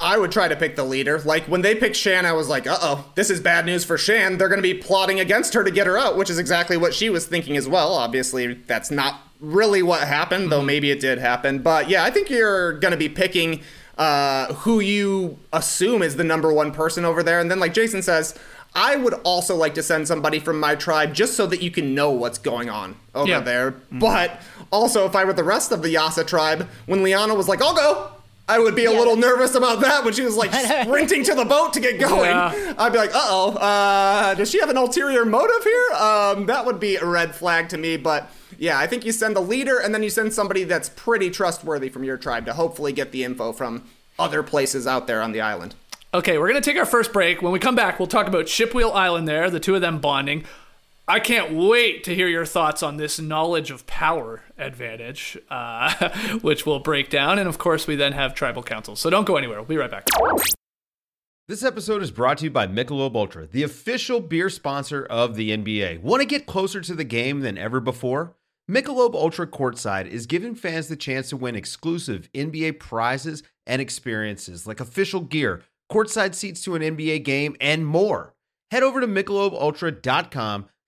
I would try to pick the leader. Like when they picked Shan, I was like, uh oh, this is bad news for Shan. They're going to be plotting against her to get her out, which is exactly what she was thinking as well. Obviously, that's not really what happened, though maybe it did happen. But yeah, I think you're going to be picking uh, who you assume is the number one person over there. And then, like Jason says, I would also like to send somebody from my tribe just so that you can know what's going on over Yeah. there. But also, if I were the rest of the Yase tribe, when Liana was like, I'll go. I would be a Yeah. little nervous about that when she was like sprinting to the boat to get going. Yeah. I'd be like, uh-oh, uh, does she have an ulterior motive here? Um, that would be a red flag to me. But yeah, I think you send the leader and then you send somebody that's pretty trustworthy from your tribe to hopefully get the info from other places out there on the island. Okay, we're gonna take our first break. When we come back, we'll talk about Shipwheel Island. There, the two of them bonding. I can't wait to hear your thoughts on this knowledge of power advantage, uh, which we'll break down. And of course, we then have tribal councils. So don't go anywhere. We'll be right back. This episode is brought to you by Michelob Ultra, the official beer sponsor of the NBA. Want to get closer to the game than ever before? Michelob Ultra Courtside is giving fans the chance to win exclusive NBA prizes and experiences like official gear, courtside seats to an NBA game, and more. Head over to michelobultra.com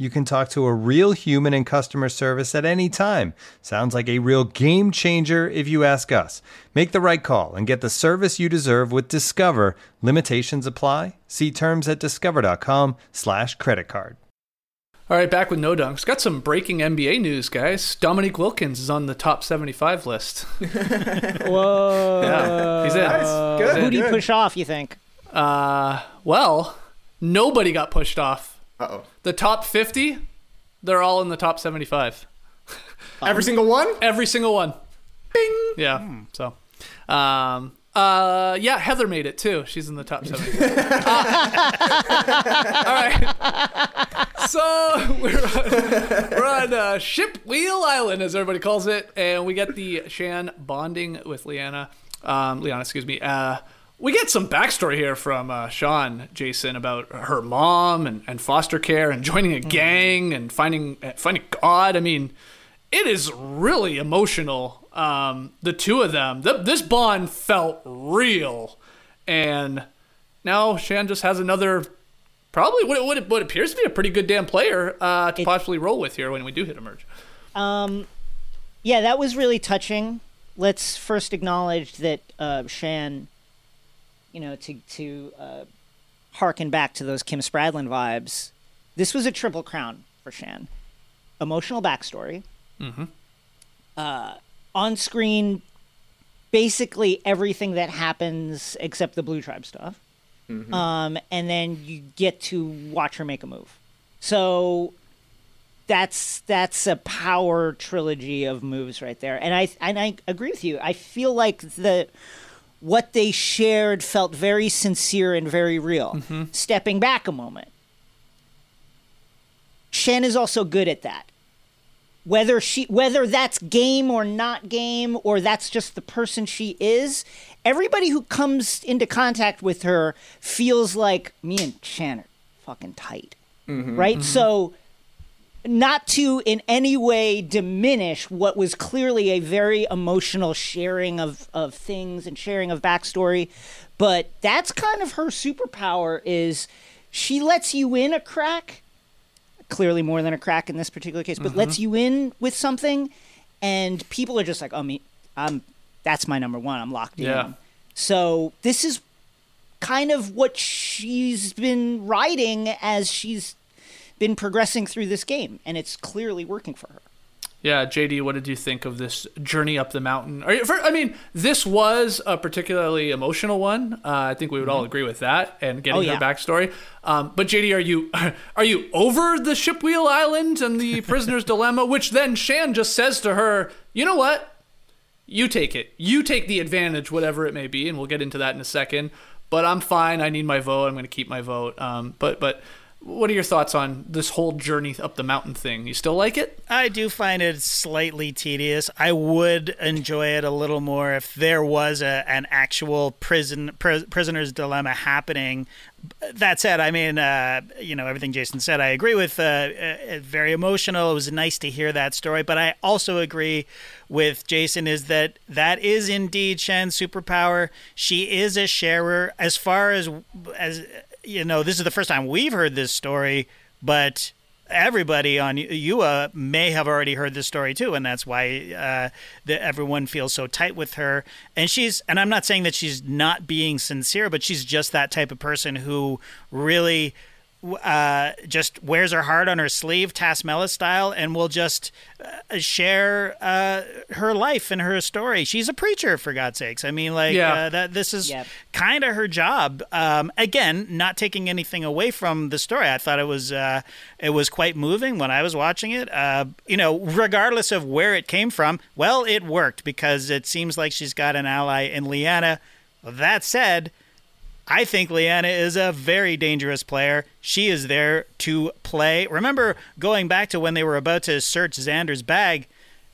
You can talk to a real human in customer service at any time. Sounds like a real game changer if you ask us. Make the right call and get the service you deserve with Discover. Limitations apply. See terms at discover.com/slash credit card. All right, back with No Dunks. Got some breaking NBA news, guys. Dominique Wilkins is on the top 75 list. Whoa! Yeah, he's in. Good. Who do you push off? You think? Uh, well, nobody got pushed off. Uh-oh. The top 50, they're all in the top 75. Every single one? Every single one. Bing! Yeah. So, um, uh, yeah, Heather made it too. She's in the top 75. Uh, all right. So we're on, we're on uh, Ship Wheel Island, as everybody calls it, and we get the Shan bonding with Liana. Um, Liana, excuse me. Uh, we get some backstory here from uh, Sean Jason about her mom and, and foster care and joining a gang and finding uh, finding God. I mean, it is really emotional. Um, the two of them, th- this bond felt real, and now Shan just has another, probably what what, what appears to be a pretty good damn player uh, to possibly roll with here when we do hit a merge. Yeah, that was really touching. Let's first acknowledge that uh, Shan, you know, to to uh, harken back to those Kim Spradlin vibes. This was a triple crown for Shan. Emotional backstory. Mm-hmm. Uh, on screen, basically everything that happens except the Blue Tribe stuff. um, and then you get to watch her make a move. So that's that's a power trilogy of moves right there. And I and I agree with you. I feel like the what they shared felt very sincere and very real. Mm-hmm. Stepping back a moment. Shan is also good at that. Whether she whether that's game or not game or that's just the person she is, everybody who comes into contact with her feels like me and Shan are fucking tight. Mm-hmm. Right? Mm-hmm. So not to in any way diminish what was clearly a very emotional sharing of, of things and sharing of backstory. But that's kind of her superpower is she lets you in a crack clearly more than a crack in this particular case but lets mm-hmm. you in with something and people are just like oh me i'm that's my number one. I'm locked Yeah. in. So this is kind of what she's been writing as she's been progressing through this game, and it's clearly working for her. Yeah, JD, what did you think of this journey up the mountain? Are you, for, I mean, this was a particularly emotional one. Uh, I think we would all agree with that, and getting Oh, yeah. her backstory. Um, but JD, are you are you over the Shipwheel Island and the prisoner's dilemma? Which then Shan just says to her, "You know what? You take it. You take the advantage, whatever it may be, and we'll get into that in a second. But I'm fine. I need my vote. I'm going to keep my vote. Um, but but." What are your thoughts on this whole journey up the mountain thing? You still like it? I do find it slightly tedious. I would enjoy it a little more if there was a, an actual prison pris- prisoner's dilemma happening. That said, I mean, uh, you know, everything Jason said, I agree with. Uh, uh, very emotional. It was nice to hear that story, but I also agree with Jason is that that is indeed Shan's superpower. She is a sharer. As far as as you know, this is the first time we've heard this story, but everybody on Ua may have already heard this story too, and that's why uh, that everyone feels so tight with her. And she's, and I'm not saying that she's not being sincere, but she's just that type of person who really uh, just wears her heart on her sleeve, Tasmela style, and will just uh, share uh, her life and her story. She's a preacher, for God's sakes. I mean, like Yeah. uh, that. This is Yep. kind of her job. Um, again, not taking anything away from the story. I thought it was uh, it was quite moving when I was watching it. Uh, you know, regardless of where it came from, well, it worked because it seems like she's got an ally in Liana. That said. I think Liana is a very dangerous player. She is there to play. Remember going back to when they were about to search Xander's bag,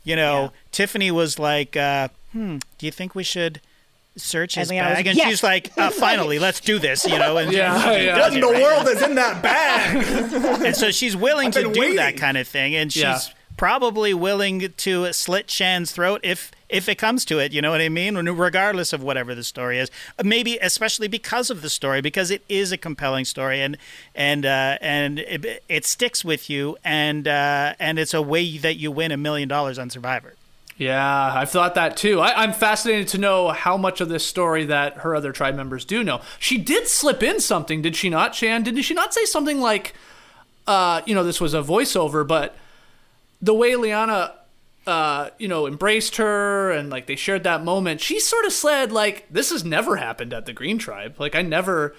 you know, Yeah. Tiffany was like, uh, hmm, do you think we should search his And bag? like, and "Yes." she's like, uh, finally, let's do this, you know. And Yeah, she yeah. does What the right? world is in that bag? And so she's willing to been do that kind of thing, and she's Yeah. probably willing to slit Shan's throat if if it comes to it. You know what I mean? Regardless of whatever the story is, maybe especially because of the story, because it is a compelling story, and and uh, and it, it sticks with you, and uh, and it's a way that you win a million dollars on Survivor. Yeah, I've thought that too. I, I'm fascinated to know how much of this story that her other tribe members do know. She did slip in something, did she not, Shan? Did she not say something like, uh, you know, this was a voiceover, but the way Liana, uh, you know, embraced her and like they shared that moment, she sort of said like, this has never happened at the Green Tribe. Like I never.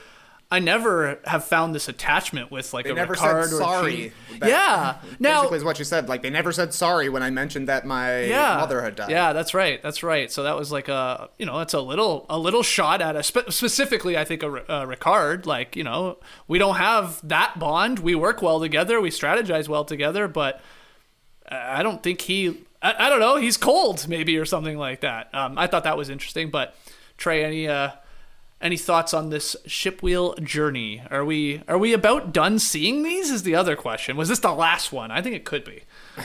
I never have found this attachment with like They a never Ricard said or a sorry. That- yeah. Now Basically, is what you said. Like they never said sorry when I mentioned that my yeah. mother had died. Yeah, that's right. That's right. So that was like a, you know, it's a little, a little shot at a spe- specifically, I think a, a Ricard. Like, you know, we don't have that bond. We work well together. We strategize well together, but I don't think he. I, I don't know. He's cold, maybe, or something like that. Um, I thought that was interesting. But Trey, any uh, any thoughts on this ship wheel journey? Are we are we about done seeing these? Is the other question. Was this the last one? I think it could be.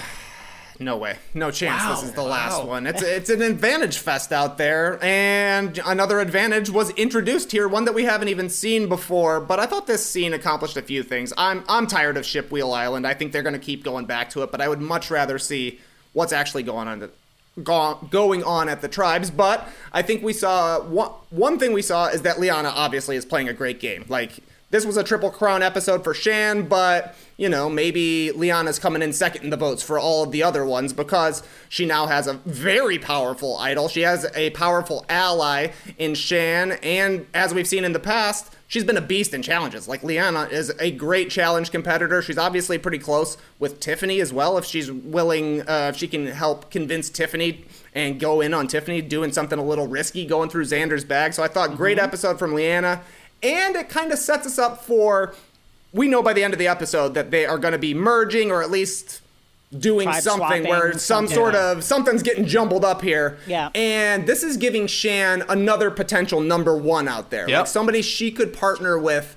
No way. No chance Wow. this is the last Wow. one. It's it's an advantage fest out there and another advantage was introduced here, one that we haven't even seen before, but I thought this scene accomplished a few things. I'm I'm tired of Shipwheel Island. I think they're going to keep going back to it, but I would much rather see what's actually going on go- going on at the tribes, but I think we saw one, one thing we saw is that Liana obviously is playing a great game. Like this was a triple crown episode for Shan, but you know, maybe Liana's coming in second in the votes for all of the other ones because she now has a very powerful idol. She has a powerful ally in Shan, and as we've seen in the past, she's been a beast in challenges. Like Liana is a great challenge competitor. She's obviously pretty close with Tiffany as well. If she's willing, uh, if she can help convince Tiffany and go in on Tiffany doing something a little risky, going through Xander's bag. So I thought great episode from Liana, and it kind of sets us up for. We know by the end of the episode that they are going to be merging, or at least doing Tribe something where some something. sort of something's getting jumbled up here. Yeah. And this is giving Shan another potential number one out there. Yep. Like somebody she could partner with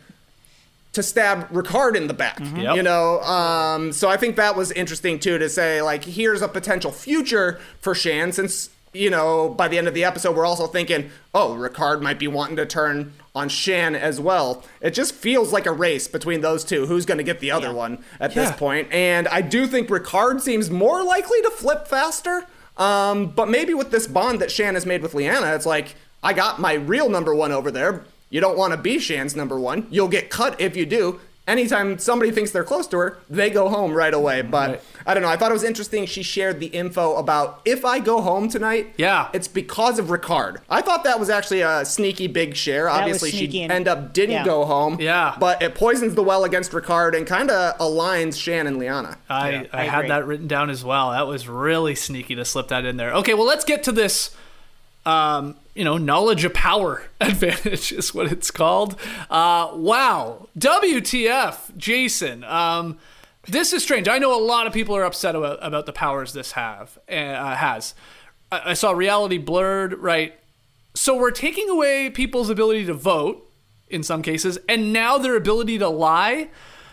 to stab Ricard in the back. Yep. You know, um, so I think that was interesting too to say like here's a potential future for Shan since you know by the end of the episode we're also thinking oh Ricard might be wanting to turn on Shan as well. It just feels like a race between those two. Who's going to get the other one at Yeah. this point? And I do think Ricard seems more likely to flip faster. Um, but maybe with this bond that Shan has made with Liana, it's like I got my real number one over there. You don't want to be Shan's number one. You'll get cut if you do. Anytime somebody thinks they're close to her, they go home right away. Mm, but Right. I don't know. I thought it was interesting. She shared the info about if I go home tonight, Yeah. it's because of Ricard. I thought that was actually a sneaky big share. was Obviously, she sneaky and- end up didn't yeah. go home. Yeah. but it poisons the well against Ricard and kind of aligns Shan and Liana. I, I, I had that written down as well. That was really sneaky to slip that in there. Okay, well, let's get to this. Um, you know, knowledge of power advantage is what it's called. Uh, wow, WTF, Jason. Um, this is strange. I know a lot of people are upset about, about the powers this have uh, has. I, I saw reality blurred. Right, so we're taking away people's ability to vote in some cases, and now their ability to lie,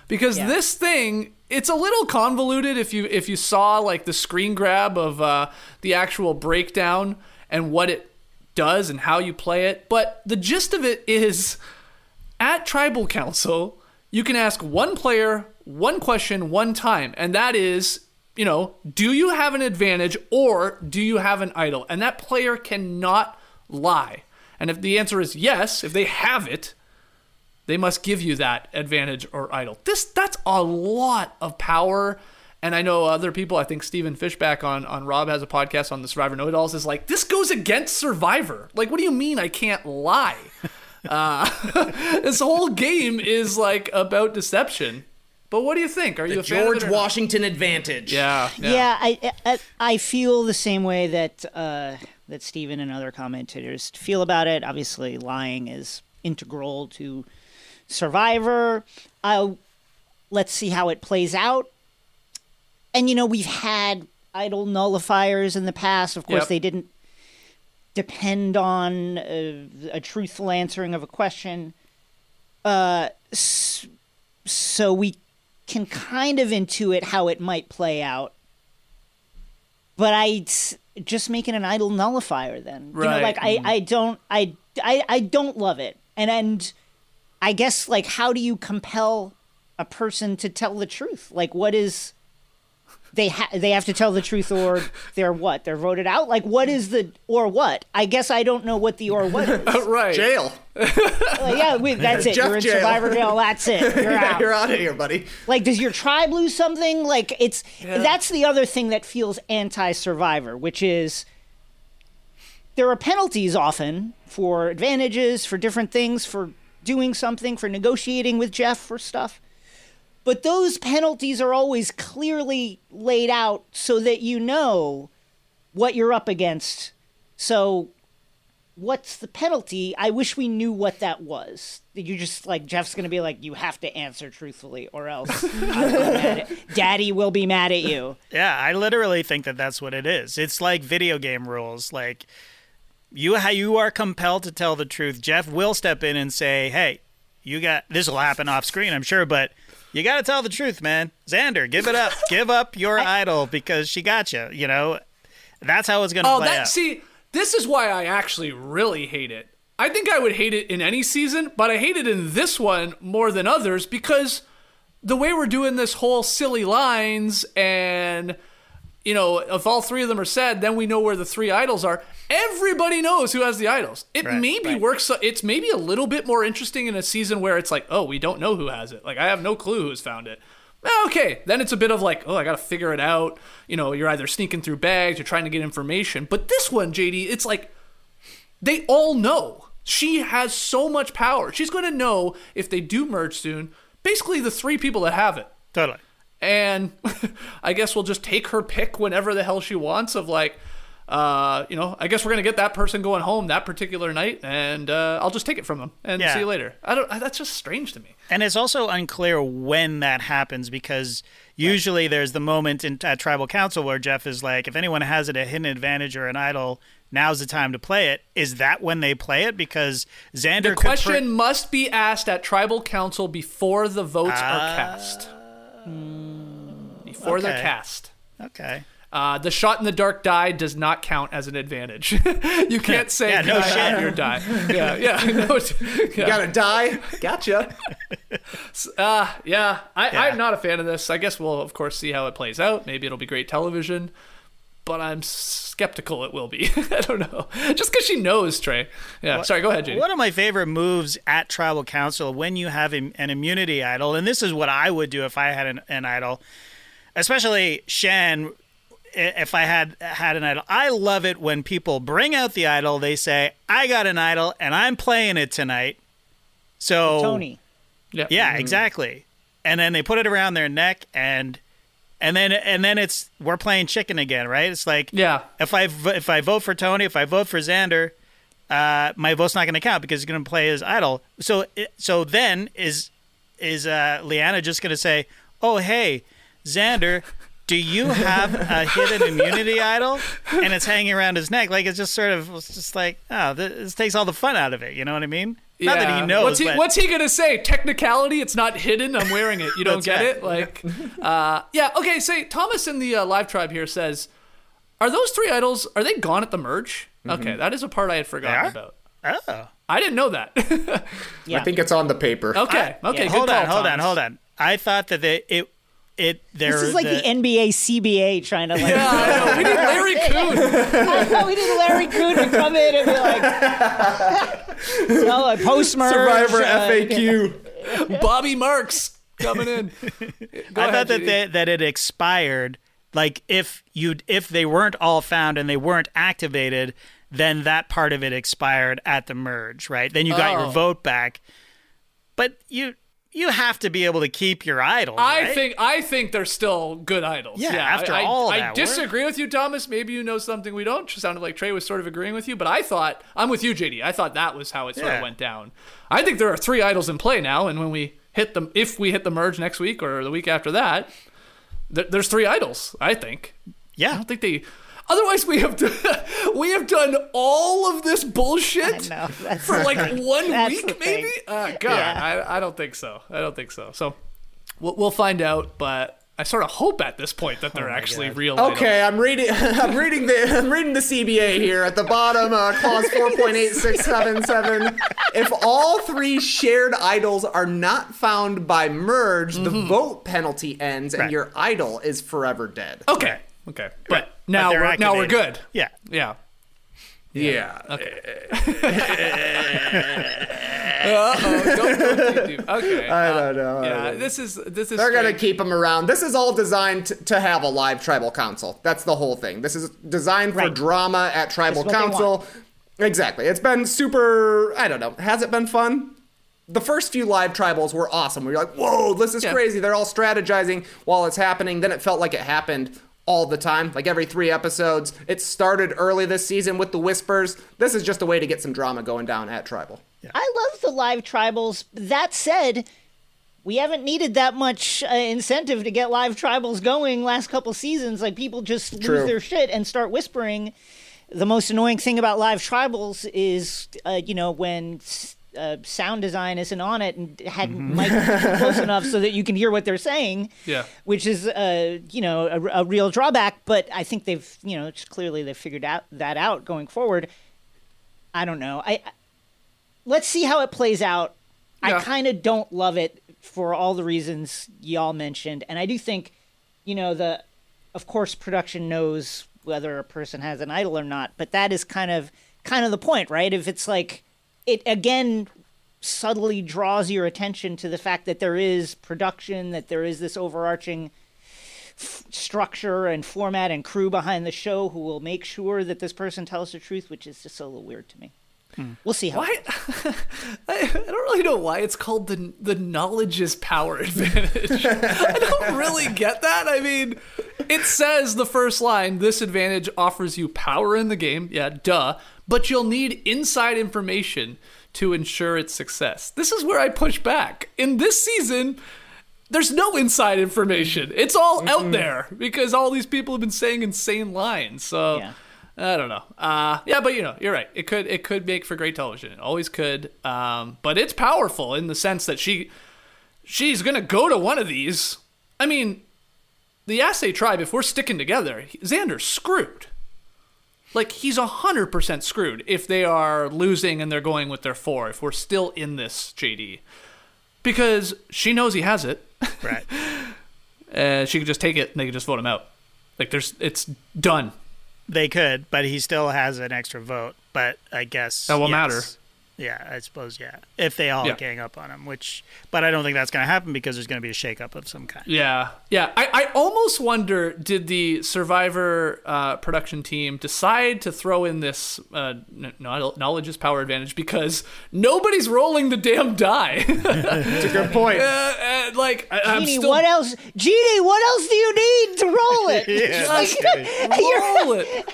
because Yeah. this thing it's a little convoluted. If you if you saw like the screen grab of uh, the actual breakdown and what it does and how you play it, but the gist of it is at Tribal Council, you can ask one player one question one time, and that is, you know, do you have an advantage or do you have an idol? And that player cannot lie. And if the answer is yes, if they have it, they must give you that advantage or idol. This that's a lot of power. And I know other people, I think Stephen Fishbach on, on Rob has a podcast on the Survivor Know It Alls, is like, this goes against Survivor. Like, what do you mean I can't lie? Uh, this whole game is like about deception. But what do you think? Are you a fan of George it not? Washington advantage. Yeah, yeah. Yeah, I, I I feel the same way that uh, that Stephen and other commentators feel about it. Obviously, lying is integral to Survivor. Uh, let's see how it plays out. And you know, we've had idol nullifiers in the past. Of course, Yep. they didn't depend on uh, a truthful answering of a question. Uh, so we can kind of intuit how it might play out. But I just making an idol nullifier then. You know, Right. like I, I don't I, I I don't love it. And and I guess like how do you compel a person to tell the truth? Like what is they ha- they have to tell the truth or they're what? They're voted out? Like what is the or what? I guess I don't know what the or what is. right. Jail. Like, yeah, we, that's it. Jeff You're in jail. survivor jail. That's it. You're Yeah, out. you're out of here, buddy. Like, does your tribe lose something? Like, it's that's the other thing that feels anti-survivor, which is there are penalties often for advantages, for different things, for doing something, for negotiating with Jeff for stuff. But those penalties are always clearly laid out so that you know what you're up against. So what's the penalty? I wish we knew what that was. You just like Jeff's gonna be like, you have to answer truthfully, or else I'll be mad at- Daddy will be mad at you. Yeah, I literally think that that's what it is. It's like video game rules. Like you, you are compelled to tell the truth. Jeff will step in and say, "Hey, you got this will happen off screen, I'm sure, but you got to tell the truth, man. Xander, give it up. give up your idol because she got you. You know, that's how it's gonna Oh, play that out. see, this is why I actually really hate it. I think I would hate it in any season, but I hate it in this one more than others because the way we're doing this whole silly lines and you know, if all three of them are said, then we know where the three idols are. Everybody knows who has the idols. It Right, maybe works. It's maybe a little bit more interesting in a season where it's like, oh, we don't know who has it. Like I have no clue who's found it. Eh, Okay, then it's a bit of like, oh, I got to figure it out. You know, you're either sneaking through bags, you're trying to get information. But this one, JD, it's like they all know. She has so much power. She's going to know if they do merge soon, basically the three people that have it. Totally. And I guess we'll just take her pick whenever the hell she wants of like, uh, you know, I guess we're gonna get that person going home that particular night, and uh, I'll just take it from them and Yeah. see you later. I don't. That's just strange to me. And it's also unclear when that happens because usually there's the moment in at tribal council where Jeff is like, if anyone has it a hidden advantage or an idol, now's the time to play it. Is that when they play it? Because Xander The question pre- must be asked at tribal council before the votes are cast. Before they're cast. okay. Uh, the shot in the dark die does not count as an advantage. you can't say Yeah, no "Can I shit." have your die. Yeah, yeah. no, yeah. You gotta die. Gotcha. Uh, yeah, I, Yeah. I'm not a fan of this. I guess we'll, of course, see how it plays out. Maybe it'll be great television, but I'm skeptical it will be. I don't know. Just because she knows, Trey. Yeah, sorry, go ahead, JD. One of my favorite moves at tribal council when you have an immunity idol, and this is what I would do if I had an, an idol, especially Shan. i- If I had had an idol, I love it when people bring out the idol. They say, "I got an idol, and I'm playing it tonight." So Tony. Yeah. yeah, mm-hmm. exactly. And then they put it around their neck, and and then and then it's we're playing chicken again, right? It's like Yeah. if I if I vote for Tony, if I vote for Xander, uh, my vote's not going to count because he's going to play his idol. So so then is is uh, Liana just going to say, "Oh hey, Xander." Do you have a hidden immunity idol? And it's hanging around his neck. Like, it's just sort of, it's just like, oh, this, this takes all the fun out of it. You know what I mean? Not that Yeah. he knows. What's he, but- what's he gonna say? Technicality, it's not hidden. I'm wearing it. You don't get right. it? Like, uh, yeah. Okay. Say Thomas in the uh, live tribe here says, "Are those three idols? Are they gone at the merge?" Okay, that is a part I had forgotten about. Oh. I didn't know that. Yeah. I think it's on the paper. okay. Okay. hold good on, call, hold on, hold on. I thought that they, it, it, there. This is like the, NBA CBA trying to like. Yeah, I know. We need Larry Coon. I know, we need Larry Coon to come in and be like, no, like post merge. Survivor uh, FAQ. Bobby Marks coming in. Go I ahead, thought that they, that it expired. Like if you if they weren't all found and they weren't activated, then that part of it expired at the merge, right? Then you got Oh. your vote back. But you you have to be able to keep your idol. I right? think I think they're still good idols. Yeah, Yeah, after I, all I, I work. disagree with you, Thomas. Maybe you know something we don't. It sounded like Trey was sort of agreeing with you, but I thought I'm with you, JD. I thought that was how it sort Yeah. of went down. I think there are three idols in play now, and when we hit them, if we hit the merge next week or the week after that, th- there's three idols. I think. Yeah, I don't think they. Otherwise, we have done, we have done all of this bullshit know, for like one That's week, maybe. Uh, God, Yeah. I, I don't think so. I don't think so. So we'll, we'll find out. But I sort of hope at this point that they're actually real. Okay, I'm reading. I'm reading the. I'm reading the CBA here at the bottom. Uh, clause 4.8677. If all three shared idols are not found by merge, the vote penalty ends, and Right. your idol is forever dead. idol. Okay. Okay. But But now they're we're, now we're good. Yeah. Yeah. Yeah. Uh-oh, don't go too deep. Okay. I don't know. I Yeah. don't know. This is this is. They're gonna keep them around. This is all designed t- to have a live tribal council. That's the whole thing. This is designed for Right. drama at tribal That's what they council. Exactly. It's been super. I don't know. Has it been fun? The first few live tribals were awesome. We were like, "Whoa, this is Yeah. crazy!" They're all strategizing while it's happening. Then it felt like it happened all the time, like every three episodes. It started early this season with the whispers. This is just a way to get some drama going down at tribal. I love the live tribals. That said, we haven't needed that much uh, incentive to get live tribals going last couple seasons. Like people just True. lose their shit and start whispering. The most annoying thing about live tribals is, uh, you know, when s- uh, sound design isn't on it and hadn't mic'd close enough so that you can hear what they're saying. Yeah. Which is, uh, you know, a, a real drawback. But I think they've, you know, clearly they've figured out that out going forward. I don't know. I let's see how it plays out. Yeah. I kind of don't love it for all the reasons y'all mentioned, and I do think, you know, the, of course, production knows whether a person has an idol or not, but that is kind of kind of the point, right? If it's like it again subtly draws your attention to the fact that there is production, that there is this overarching f- structure and format and crew behind the show who will make sure that this person tells the truth, which is just a little weird to me. Hmm. We'll see how. Why? I, I don't really know why it's called the the knowledge is power advantage. I don't really get that. I mean, it says the first line: this advantage offers you power in the game. Yeah, duh. But you'll need inside information to ensure its success. This is where I push back. In this season, there's no inside information. It's all out there because all these people have been saying insane lines. So Yeah. I don't know. Uh, yeah, but you know, you're right. It could it could make for great television. It always could. Um, but it's powerful in the sense that she she's gonna go to one of these. I mean, the Yase tribe. If we're sticking together, Xander's screwed. Like he's hundred percent screwed if they are losing and they're going with their four. If we're still in this, JD, because she knows he has it. Right. Uh, she could just take it and they could just vote him out. Like there's, it's done. They could, but he still has an extra vote. But I guess That won't yes. matter. Yeah, I suppose. Yeah, if they all Yeah. gang up on him, which, but I don't think that's going to happen because there's going to be a shakeup of some kind. Yeah, yeah. I, I almost wonder did the Survivor uh, production team decide to throw in this uh, knowledge is power advantage because nobody's rolling the damn die. It's a good point. uh, uh, like I, I'm Genie, still what else? Genie, what else do you need to roll it? Just you're, roll it.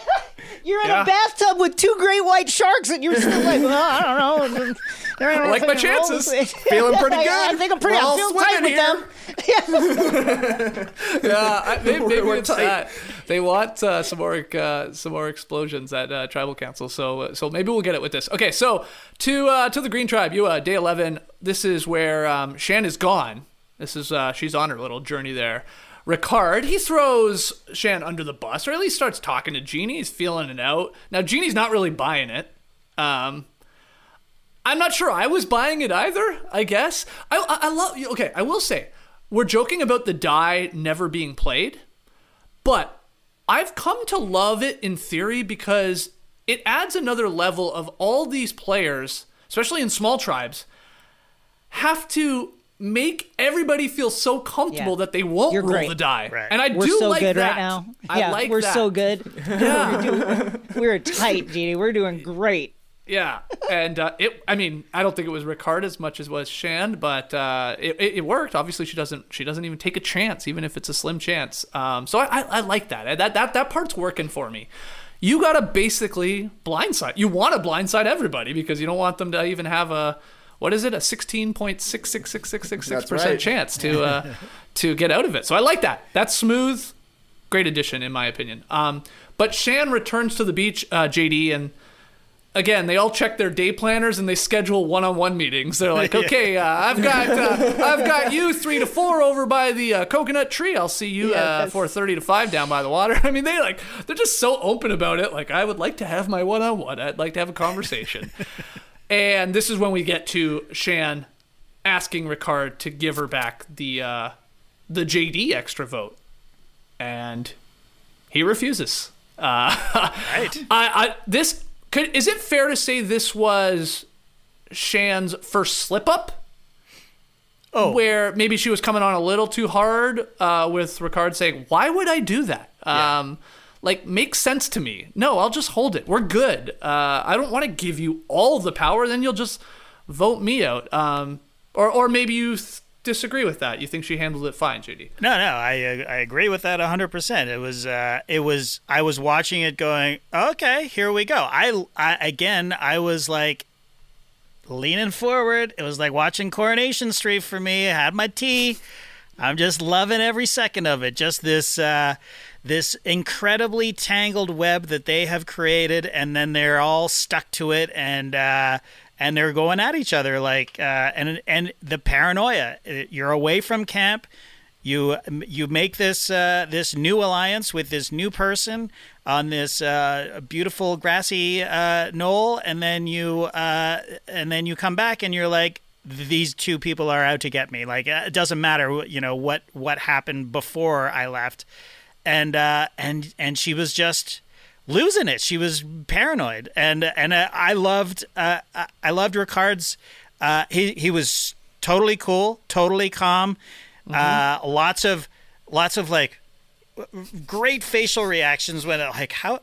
You're in Yeah. a bathtub with two great white sharks, and you're still like, well, I don't know. I like my nothing to roll chances. Feeling pretty good. I good. think I'm pretty. I feel tight with them. Yeah, I, maybe, maybe We're it's that they want uh, some more uh, some more explosions at uh, tribal council. So uh, so maybe we'll get it with this. Okay, so to uh, to the Green Tribe, you uh, day eleven. This is where um, Shan is gone. This is uh, she's on her little journey there. Ricard, he throws Shan under the bus, or at least starts talking to Genie. He's feeling it out. Now Genie's not really buying it. Um, I'm not sure I was buying it either. I guess I I, I love. Okay, I will say we're joking about the die never being played, but I've come to love it in theory because it adds another level of all these players, especially in small tribes, have to make everybody feel so comfortable Yeah. that they won't You're roll great. the die. Right. And I We're do so like good that. right now. I yeah, like we're that. so good. Yeah. We're tight, Genie. We're doing great. Yeah, and uh, it. I mean, I don't think it was Ricard as much as was Shan, but uh, it, it, it worked. Obviously, she doesn't. She doesn't even take a chance, even if it's a slim chance. Um, so I, I, I like that. That that that part's working for me. You gotta basically blindside. You want to blindside everybody because you don't want them to even have a what is it a 16.666666% right. chance to uh, to get out of it. So I like that. That's smooth. Great addition, in my opinion. Um, but Shan returns to the beach, uh, JD, and again, they all check their day planners and they schedule one-on-one meetings. They're like, okay, uh, I've got uh, I've got you three to four over by the uh, coconut tree. I'll see you uh, four thirty to five down by the water. I mean, they like they're just so open about it. Like, I would like to have my one-on-one. I'd like to have a conversation. And this is when we get to Shan asking Ricard to give her back the uh, the JD extra vote, and he refuses. Uh, Right. I, I this could is it fair to say this was Shan's first slip up? Oh, Where maybe she was coming on a little too hard uh, with Ricard saying, "Why would I do that?" Um, like makes sense to me. No, I'll just hold it. We're good. Uh, I don't want to give you all the power. Then you'll just vote me out. Um, or or maybe you th- disagree with that. You think she handled it fine, JD? No, no, I uh, I agree with that 100%. It was uh it was I was watching it going, "Okay, here we go." I, I again, I was like leaning forward. It was like watching Coronation Street for me. I had my tea. I'm just loving every second of it. Just this uh this incredibly tangled web that they have created and then they're all stuck to it and uh and they're going at each other like uh and and the paranoia. You're away from camp you you make this uh, this new alliance with this new person on this uh, beautiful grassy uh, knoll, and then you uh, and then you come back and you're like, these two people are out to get me. Like uh, it doesn't matter, you know what what happened before I left, and uh, and and she was just losing it. She was paranoid, and and uh, I loved uh, I- loved Ricard's. Uh, he he was totally cool, totally calm. Uh, lots of lots of like great facial reactions when it, like how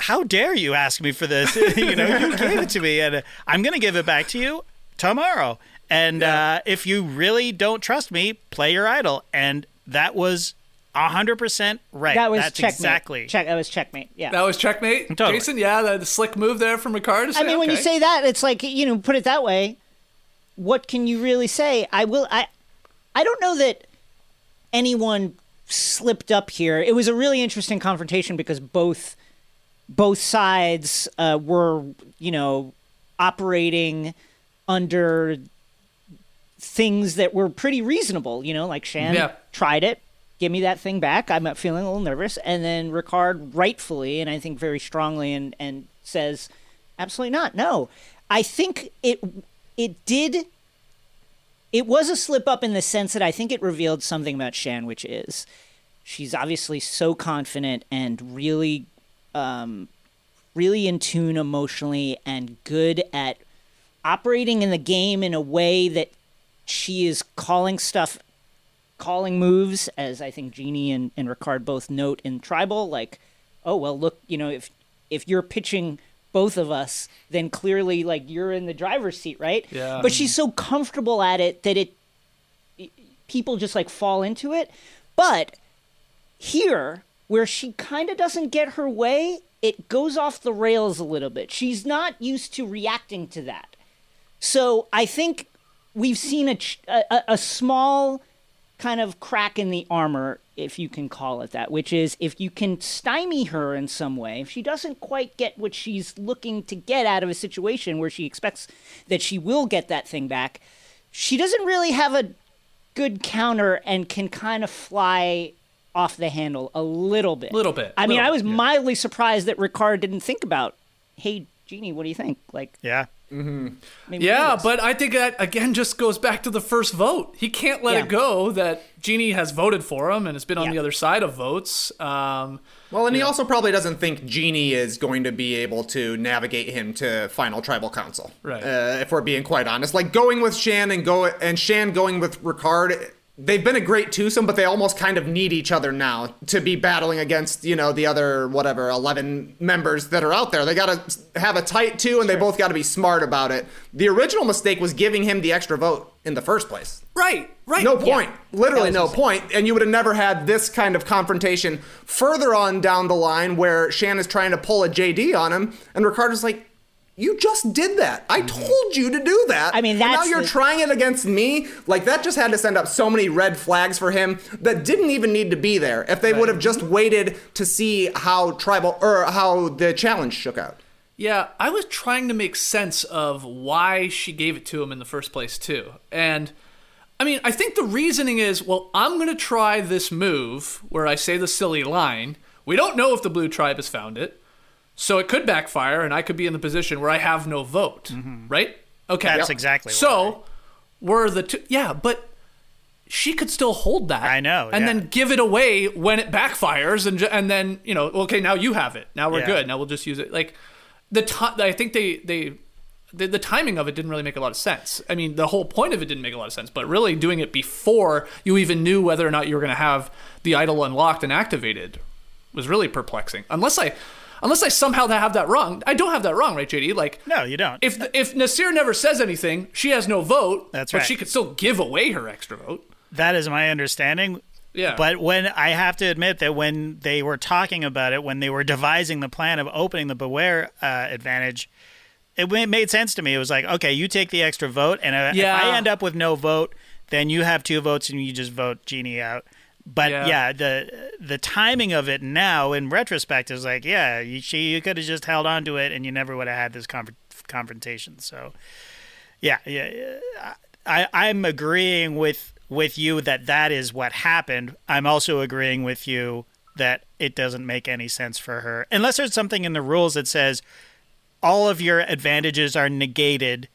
how dare you ask me for this? you know, you gave it to me, and I'm going to give it back to you tomorrow. And uh, if you really don't trust me, play your idol. And that was hundred percent right. That was That's checkmate. exactly. Check. That was checkmate. Yeah. That was checkmate. Totally. Jason, yeah, the, the slick move there from Ricard. to I say, mean, when you say that, it's like you know, put it that way. What can you really say? I will. I. I don't know that anyone slipped up here. It was a really interesting confrontation because both both sides uh, were, you know, operating under things that were pretty reasonable. You know, like Shan Yeah. tried it. Give me that thing back. I'm feeling a little nervous. And then Ricard rightfully, and I think very strongly, and, and says, absolutely not. No. I think it it did it was a slip up in the sense that I think it revealed something about Shan, which is she's obviously so confident and really, um, really in tune emotionally and good at operating in the game in a way that she is calling stuff, calling moves, as I think Genie and, and Ricard both note in Tribal, like, oh, well, look, you know, if if you're pitching both of us, then clearly like you're in the driver's seat, right? Yeah. But she's so comfortable at it that it people just like fall into it. But here, where she kind of doesn't get her way, it goes off the rails a little bit. She's not used to reacting to that. So I think we've seen a, a, a small kind of crack in the armor, if you can call it that, which is if you can stymie her in some way, if she doesn't quite get what she's looking to get out of a situation where she expects that she will get that thing back, she doesn't really have a good counter and can kind of fly off the handle a little bit. Little bit, I mean, little I was yeah. mildly surprised that Ricard didn't think about, hey, Genie, what do you think? Like, Yeah. Maybe Yeah, but I think that again just goes back to the first vote. He can't let Yeah. it go that Genie has voted for him and has been on Yeah. the other side of votes. Um, Well, and he also probably doesn't think Genie is going to be able to navigate him to final tribal council. Right. Uh, if we're being quite honest, like going with Shan and go and Shan going with Ricard, they've been a great twosome, but they almost kind of need each other now to be battling against you know the other whatever eleven members that are out there. They got to have a tight two, and they both got to be smart about it. The original mistake was giving him the extra vote in the first place. right, right. No point. Literally no point. And you would have never had this kind of confrontation further on down the line where Shan is trying to pull a JD on him, and Ricardo's like, you just did that. I mm-hmm. told you to do that. I mean, now you're the- trying it against me. Like that just had to send up so many red flags for him that didn't even need to be there. If they would have just waited to see how tribal or how the challenge shook out. Yeah, I was trying to make sense of why she gave it to him in the first place, too. And I mean, I think the reasoning is well, I'm going to try this move where I say the silly line. We don't know if the blue tribe has found it. So it could backfire, and I could be in the position where I have no vote, mm-hmm. right? Okay. That's exactly So we're the two. Yeah, but she could still hold that. I know, And yeah. then give it away when it backfires, and and then you know, okay, now you have it. Now we're Yeah. good. Now we'll just use it. Like the time. I think they they. The, the timing of it didn't really make a lot of sense. I mean, the whole point of it didn't make a lot of sense, but really doing it before you even knew whether or not you were going to have the idol unlocked and activated was really perplexing. Unless I, unless I somehow have that wrong. I don't have that wrong, right, JD? Like, No, you don't. if if Naseer never says anything, she has no vote. That's right. but she could still give away her extra vote. That is my understanding. Yeah. But when I have to admit that when they were talking about it, when they were devising the plan of opening the Beware uh, advantage, it made sense to me. It was like, okay, you take the extra vote, and uh, if I end up with no vote, then you have two votes and you just vote Genie out. But Yeah. yeah, the the timing of it now, in retrospect, is like, yeah, you, she you could have just held on to it, and you never would have had this conf- confrontation. So, yeah, yeah, yeah. I, I'm agreeing with with you that that is what happened. I'm also agreeing with you that it doesn't make any sense for her unless there's something in the rules that says all of your advantages are negated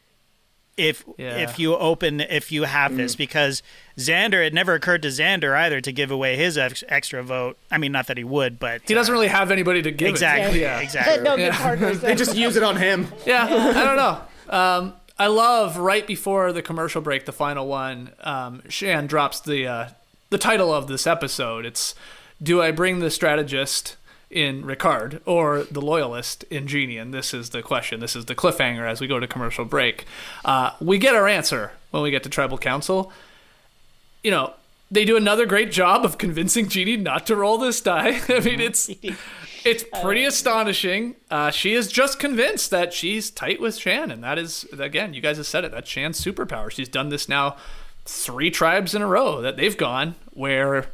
if Yeah. if you open if you have this because Xander it never occurred to Xander either to give away his ex- extra vote. I mean not that he would, but He doesn't really have anybody to give exactly it. to. Yeah. exactly. no good partners. They just use it on him. Yeah, I don't know. Um, I love right before the commercial break, the final one. Um, Shan drops the uh, the title of this episode. It's "Do I bring the strategist?" In Ricard or the loyalist in Genie? And this is the question. This is the cliffhanger as we go to commercial break. Uh, we get our answer when we get to Tribal Council. You know, they do another great job of convincing Genie not to roll this die. I mean, it's it's pretty astonishing. Uh, she is just convinced that she's tight with Shan, and that is again, you guys have said it. That's Shan's superpower. She's done this now three tribes in a row that they've gone where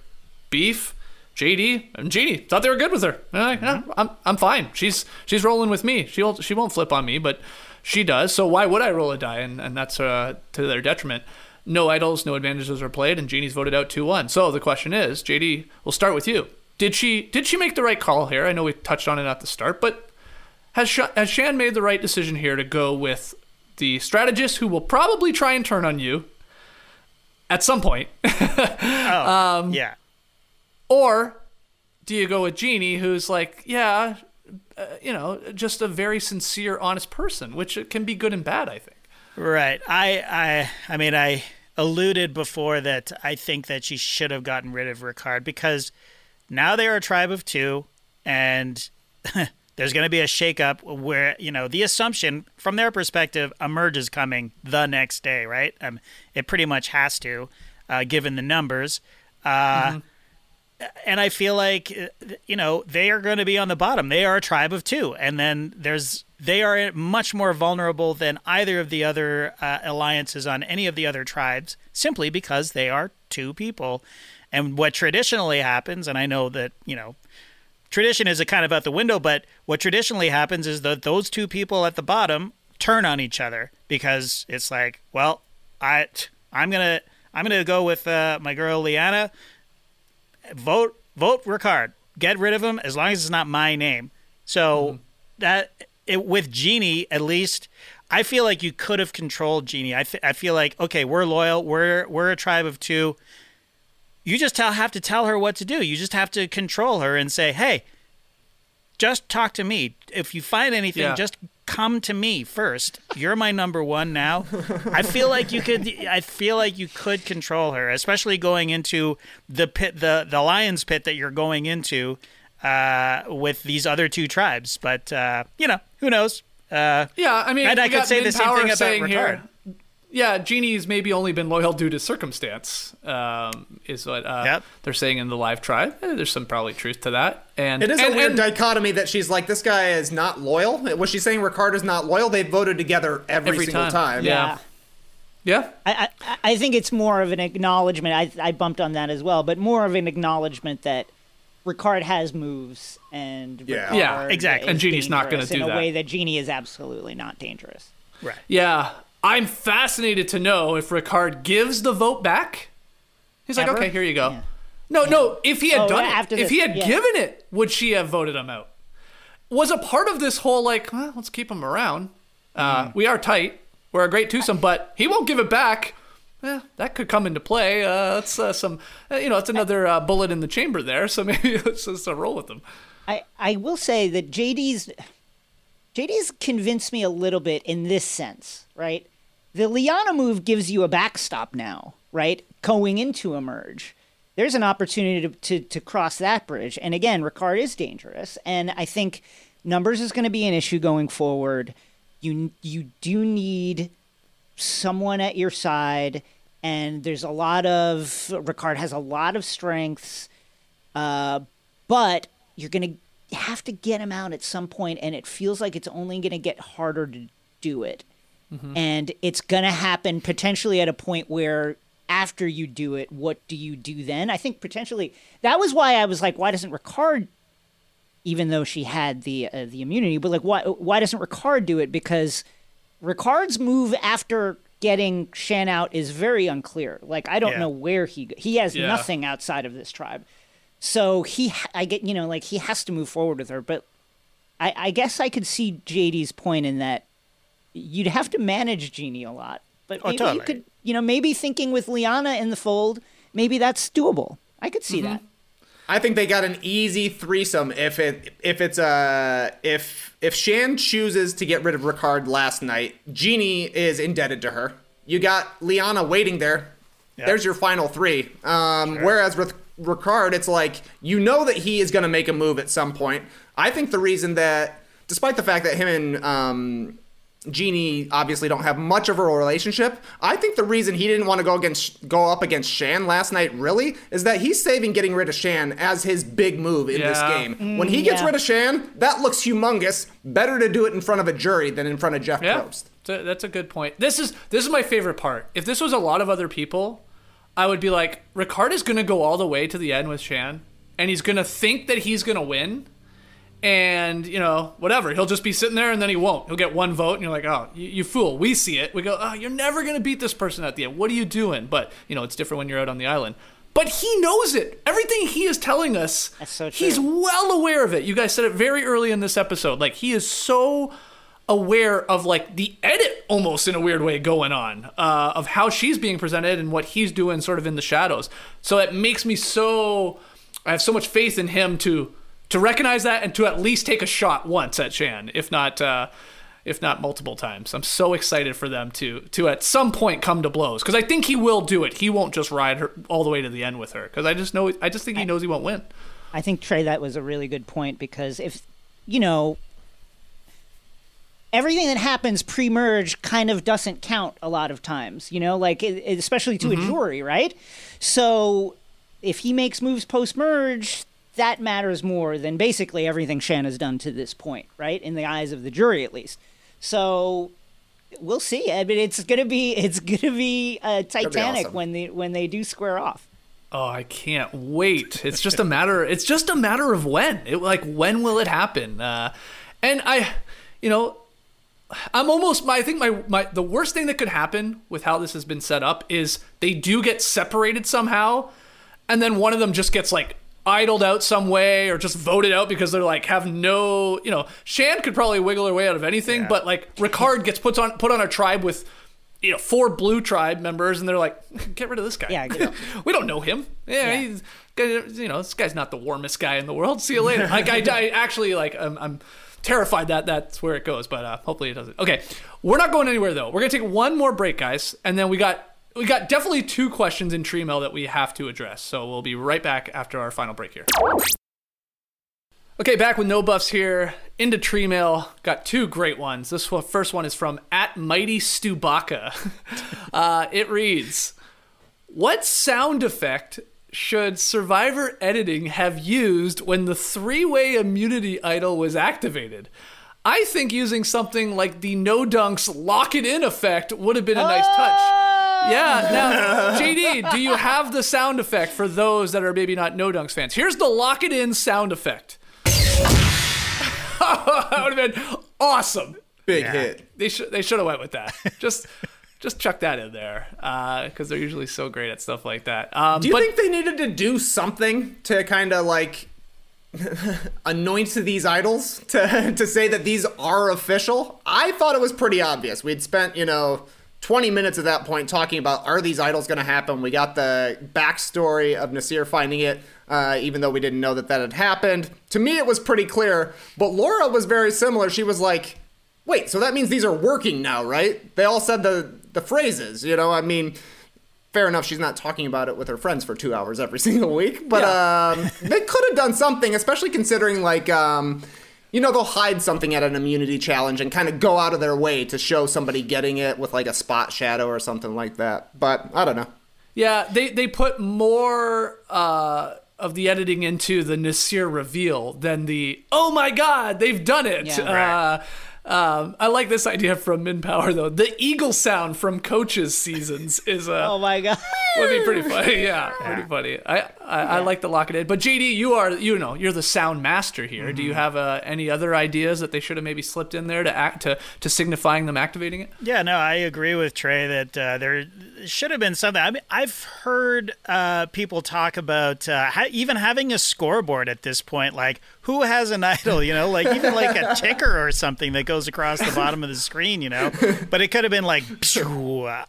Beef, JD, and Genie thought they were good with her. Like, "Yeah, I'm I'm fine. She's she's rolling with me. She will she won't flip on me, but she does. So why would I roll a die? And and that's uh, to their detriment. No idols, no advantages are played, and Genie's voted out two one. So the question is, JD, we'll start with you. Did she did she make the right call here? I know we touched on it at the start, but has Sha- has Shan made the right decision here to go with the strategist who will probably try and turn on you at some point, Oh, yeah. Or do you go with Genie, who's like, yeah, uh, you know, just a very sincere, honest person, which can be good and bad, I think. Right. I I I mean I alluded before that I think that she should have gotten rid of Ricard because now they're a tribe of two and there's going to be a shakeup where, you know, the assumption from their perspective a merge is coming the next day, right? Um it pretty much has to uh, given the numbers. Uh and I feel like uh, you know they are going to be on the bottom. They are a tribe of two, and then there's they are much more vulnerable than either of the other uh, alliances on any of the other tribes, simply because they are two people. And what traditionally happens, and I know that you know tradition is a kind of out the window, but what traditionally happens is that those two people at the bottom turn on each other because it's like, well, I I'm gonna I'm gonna go with uh, my girl Liana vote vote Ricard. Get rid of him as long as it's not my name. So mm-hmm. that it, with Genie, at least I feel like you could have controlled Genie. I, th- I feel like okay, we're loyal. We're we're a tribe of two. You just tell have to tell her what to do. You just have to control her and say, hey, just talk to me. If you find anything, Yeah. just come to me first. You're my number one now. I feel like you could. I feel like you could control her, especially going into the pit, the the lion's pit that you're going into uh, with these other two tribes. But uh, you know, who knows? Uh, Yeah, I mean, And I could say the same thing about Ricard. here. Yeah, Genie's maybe only been loyal due to circumstance, um, is what uh, Yep. they're saying in the live tribe. Eh, There's some probably truth to that. And It is and, a weird and- dichotomy that she's like, this guy is not loyal. Was she saying Ricard is not loyal? They voted together every, Every single time. time. Yeah. Yeah, I, I, I think it's more of an acknowledgement. I, I bumped on that as well, but more of an acknowledgement that Ricard has moves and Yeah. Ricard Yeah, exactly. And Genie's not gonna dangerous do in that. In a way that Genie is absolutely not dangerous. right. yeah. I'm fascinated to know if Ricard gives the vote back. He's like, okay, here you go. Yeah. No, no. If he had Oh, done yeah, it, if this, he had yeah. given it, would she have voted him out? Was a part of this whole like, well, let's keep him around. Uh, Mm. We are tight. We're a great twosome, but he won't give it back. Eh, that could come into play. Uh, that's uh, some, uh, you know, it's another uh, bullet in the chamber there. So maybe let's just roll with them. I, I will say that JD's JD's convinced me a little bit in this sense, right? The Liana move gives you a backstop now, right? Going into a merge. There's an opportunity to, to, to cross that bridge. And again, Ricard is dangerous. And I think numbers is going to be an issue going forward. You you do need someone at your side, and there's a lot of Ricard has a lot of strengths, uh, but you're gonna have to get him out at some point, and it feels like it's only gonna get harder to do it, and it's gonna happen potentially at a point where after you do it, what do you do then? I think potentially that was why I was like, why doesn't Ricard even though she had the uh, the immunity. But like, why why doesn't Ricard do it? Because Ricard's move after getting Shan out is very unclear. Like, I don't Yeah. know where he he has Yeah. nothing outside of this tribe. So he, I get you know, like he has to move forward with her. But I, I guess I could see JD's point in that you'd have to manage Genie a lot. But Oh, maybe totally. you could, you know, maybe thinking with Liana in the fold, maybe that's doable. I could see that. I think they got an easy threesome if it if it's uh if if Shan chooses to get rid of Ricard last night, Genie is indebted to her. You got Liana waiting there. There's your final three. Um, Whereas with Ricard, it's like you know that he is going to make a move at some point. I think the reason that, despite the fact that him and um, Genie obviously don't have much of a relationship. I think the reason he didn't want to go against go up against Shan last night really is that he's saving getting rid of Shan as his big move in this Yeah. game. Mm, when he gets yeah. rid of Shan, that looks humongous. Better to do it in front of a jury than in front of Jeff Yeah, Probst. That's a- that's a good point. This is this is my favorite part. If this was a lot of other people, I would be like, Ricard is going to go all the way to the end with Shan, and he's going to think that he's going to win, and you know whatever. He'll just be sitting there, and then he won't. He'll get one vote, and you're like, oh, you, you fool. We see it. We go, oh, you're never going to beat this person at the end. What are you doing? But you know, it's different when you're out on the island. But he knows it. Everything he is telling us, That's so he's well aware of it. You guys said it very early in this episode. Like he is so aware of like the edit almost in a weird way going on uh, of how she's being presented and what he's doing sort of in the shadows. So it makes me so I have so much faith in him to to recognize that and to at least take a shot once at Shan, if not uh, if not multiple times. I'm so excited for them to to at some point come to blows because I think he will do it. He won't just ride her all the way to the end with her because I just know I just think he knows he won't win. I think Trey, that was a really good point because if you know everything that happens pre-merge kind of doesn't count a lot of times, you know, like especially to a jury, right? So if he makes moves post-merge, that matters more than basically everything Shan has done to this point, right? In the eyes of the jury, at least. So we'll see. I mean, it's gonna be it's gonna be uh, Titanic awesome. when they when they do square off. Oh, I can't wait. It's just a matter it's just a matter of when. It like when will it happen? Uh and I you know, I'm almost I think my my the worst thing that could happen with how this has been set up is they do get separated somehow and then one of them just gets like idled out some way or just voted out because they're like have no you know Shan could probably wiggle her way out of anything but like Ricard gets put on put on a tribe with you know four blue tribe members and they're like get rid of this guy. Yeah, get- we don't know him. Yeah, Yeah. he's you know this guy's not the warmest guy in the world. See you later. Like I, I actually like I'm, I'm terrified that that's where it goes but uh, hopefully it doesn't. Okay we're not going anywhere though. We're gonna take one more break guys and then we got we got definitely two questions in tree mail that we have to address so we'll be right back after our final break here Okay, back with no buffs here. Into tree mail. Got two great ones. This one, first one is from at Mighty Stubaka. uh, it reads, "What sound effect should Survivor editing have used when the three-way immunity idol was activated?" I think using something like the no dunks lock it in effect would have been a nice touch. Yeah. Now, JD, do you have the sound effect for those that are maybe not no dunks fans? Here's the lock it in sound effect. that would have been awesome. Big hit. They should they should have went with that. Just just chuck that in there because they're usually so great at stuff like that. Um, Do you but think they needed to do something to kind of like anoint these idols to to say that these are official? I thought it was pretty obvious. We'd spent, you know, 20 minutes at that point talking about are these idols going to happen? We got the backstory of Naseer finding it, uh, even though we didn't know that that had happened. To me, it was pretty clear, but Laura was very similar. She was like, wait, so that means these are working now, right? They all said the, the phrases, you know? I mean, fair enough she's not talking about it with her friends for two hours every single week but um, they could have done something especially considering like um, you know they'll hide something at an immunity challenge and kind of go out of their way to show somebody getting it with like a spot shadow or something like that but i don't know yeah, they they put more uh, of the editing into the Naseer reveal than the oh my god they've done it. Yeah. uh, um, I like this idea from Min Power though. The eagle sound from coaches seasons is uh, Oh my god. would be pretty funny. Yeah, pretty funny. I, I, I like the lock it in. But JD, you are you know you're the sound master here. Do you have uh, any other ideas that they should have maybe slipped in there to act to to signifying them activating it? Yeah, no, I agree with Trey that uh, there should have been something. I mean, I've heard uh, people talk about uh, ha- even having a scoreboard at this point, like who has an idol, you know, like even like a ticker or something that goes across the bottom of the screen, you know. But it could have been like,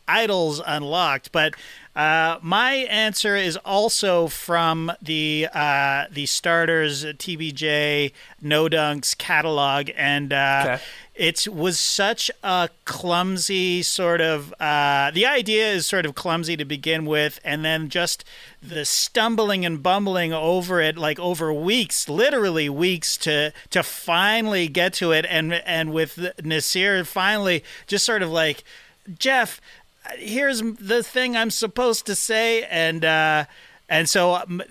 idols unlocked. But Uh, my answer is also from the uh, the starters TBJ No Dunks catalog, and uh, Okay. it was such a clumsy sort of. Uh, the idea is sort of clumsy to begin with, and then just the stumbling and bumbling over it, like over weeks, literally weeks, to to finally get to it, and and with Naseer finally just sort of like Jeff here's the thing I'm supposed to say, and uh, and so um,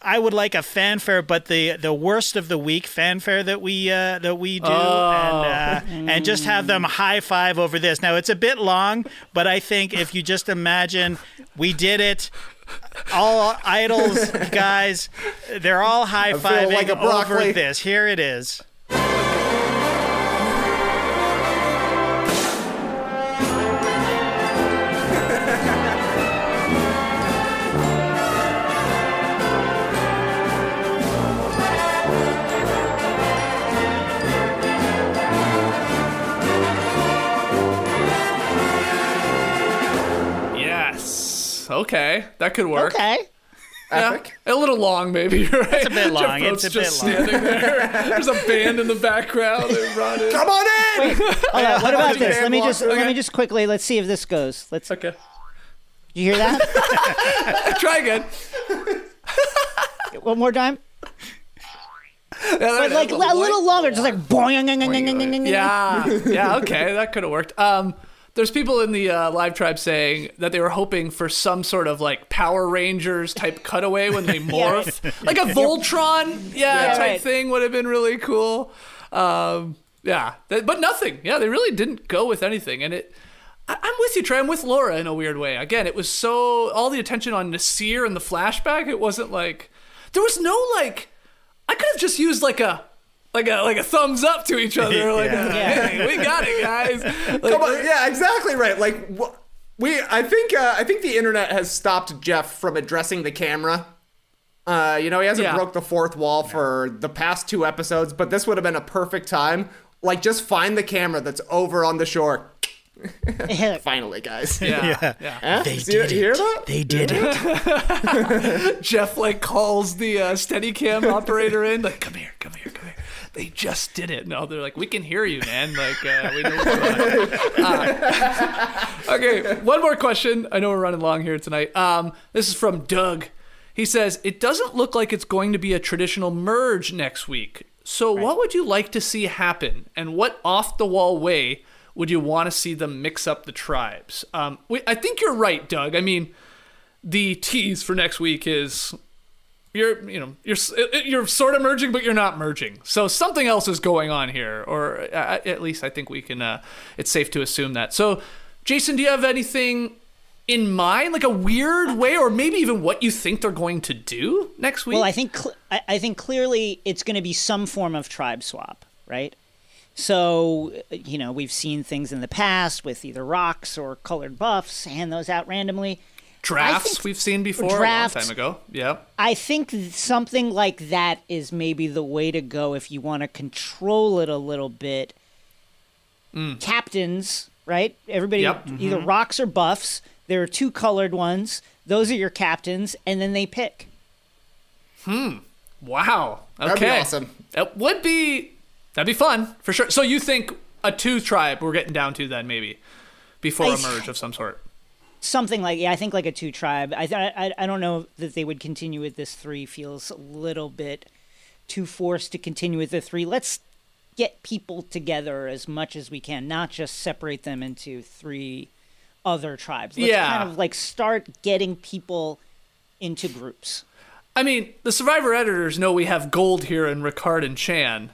I would like a fanfare, but the the worst of the week fanfare that we uh, that we do, and uh, and just have them high five over this. Now it's a bit long, but I think if you just imagine we did it. All idols, guys, they're all high fiving like over this. Here it is. Okay, that could work. Okay. Yeah, Epic. a little long, maybe. Right. It's a bit long, it's a bit just long. standing there. There's a band in the background. They brought in. Come on in! Hold on, what about this? Let me just Okay. let me just quickly let's see if this goes. Let's. Okay, You hear that? try again. One more time. Yeah, But like a little longer, just like boing. Yeah, yeah, okay, that could have worked. Um, there's people in the uh, live tribe saying that they were hoping for some sort of like Power Rangers type cutaway when they morph, like a Voltron, yeah, Yeah, type right. thing would have been really cool. Um, yeah, but nothing. Yeah, they really didn't go with anything, and it. I- I'm with you, Trey. I'm with Laura in a weird way. Again, it was so all the attention on Naseer and the flashback. It wasn't like there was no like. I could have just used like a like a like a thumbs up to each other. Like, a, Yeah. hey, we got it, guys. Like, Come on, yeah, exactly right. Like we, I think, uh, I think the internet has stopped Jeff from addressing the camera. Uh, you know, he hasn't Yeah. broke the fourth wall for the past two episodes, but this would have been a perfect time. Like, just find the camera that's over on the shore. Finally, guys. Yeah, yeah. Huh? They See- did you hear it. that? They did it. Jeff like calls the uh, Steadicam operator in, like, "Come here, come here, come here." They just did it. No, they're like, "We can hear you, man. Like, uh, we know what's going on." Uh, okay, one more question. I know we're running long here tonight. Um, this is from Doug. He says it doesn't look like it's going to be a traditional merge next week. So, what would you like to see happen, and what off the wall way would you want to see them mix up the tribes? Um, we, I think you're right, Doug. I mean, the tease for next week is you're you know you're you're sort of merging but you're not merging so something else is going on here or uh, at least i think we can uh, it's safe to assume that so jason do you have anything in mind like a weird way or maybe even what you think they're going to do next week Well, I think cl- I, I think clearly it's going to be some form of tribe swap, right? So uh, you know we've seen things in the past with either rocks or colored buffs, hand those out randomly. drafts think- we've seen before drafts- a long time ago yep I think something like that is maybe the way to go if you want to control it a little bit. Captains, right? Everybody, Yep. either rocks or buffs. There are two colored ones. Those are your captains, and then they pick. Hmm. Wow okay That'd be awesome. it would be that'd be fun for sure so you think a two tribe we're getting down to then maybe before I- a merge of some sort something like yeah, I think like a two tribe. I, I I don't know that they would continue with this three. Feels a little bit too forced to continue with the three. Let's get people together as much as we can, not just separate them into three other tribes. Let's Yeah. kind of like start getting people into groups. I mean, the Survivor editors know we have gold here in Ricard and Shan.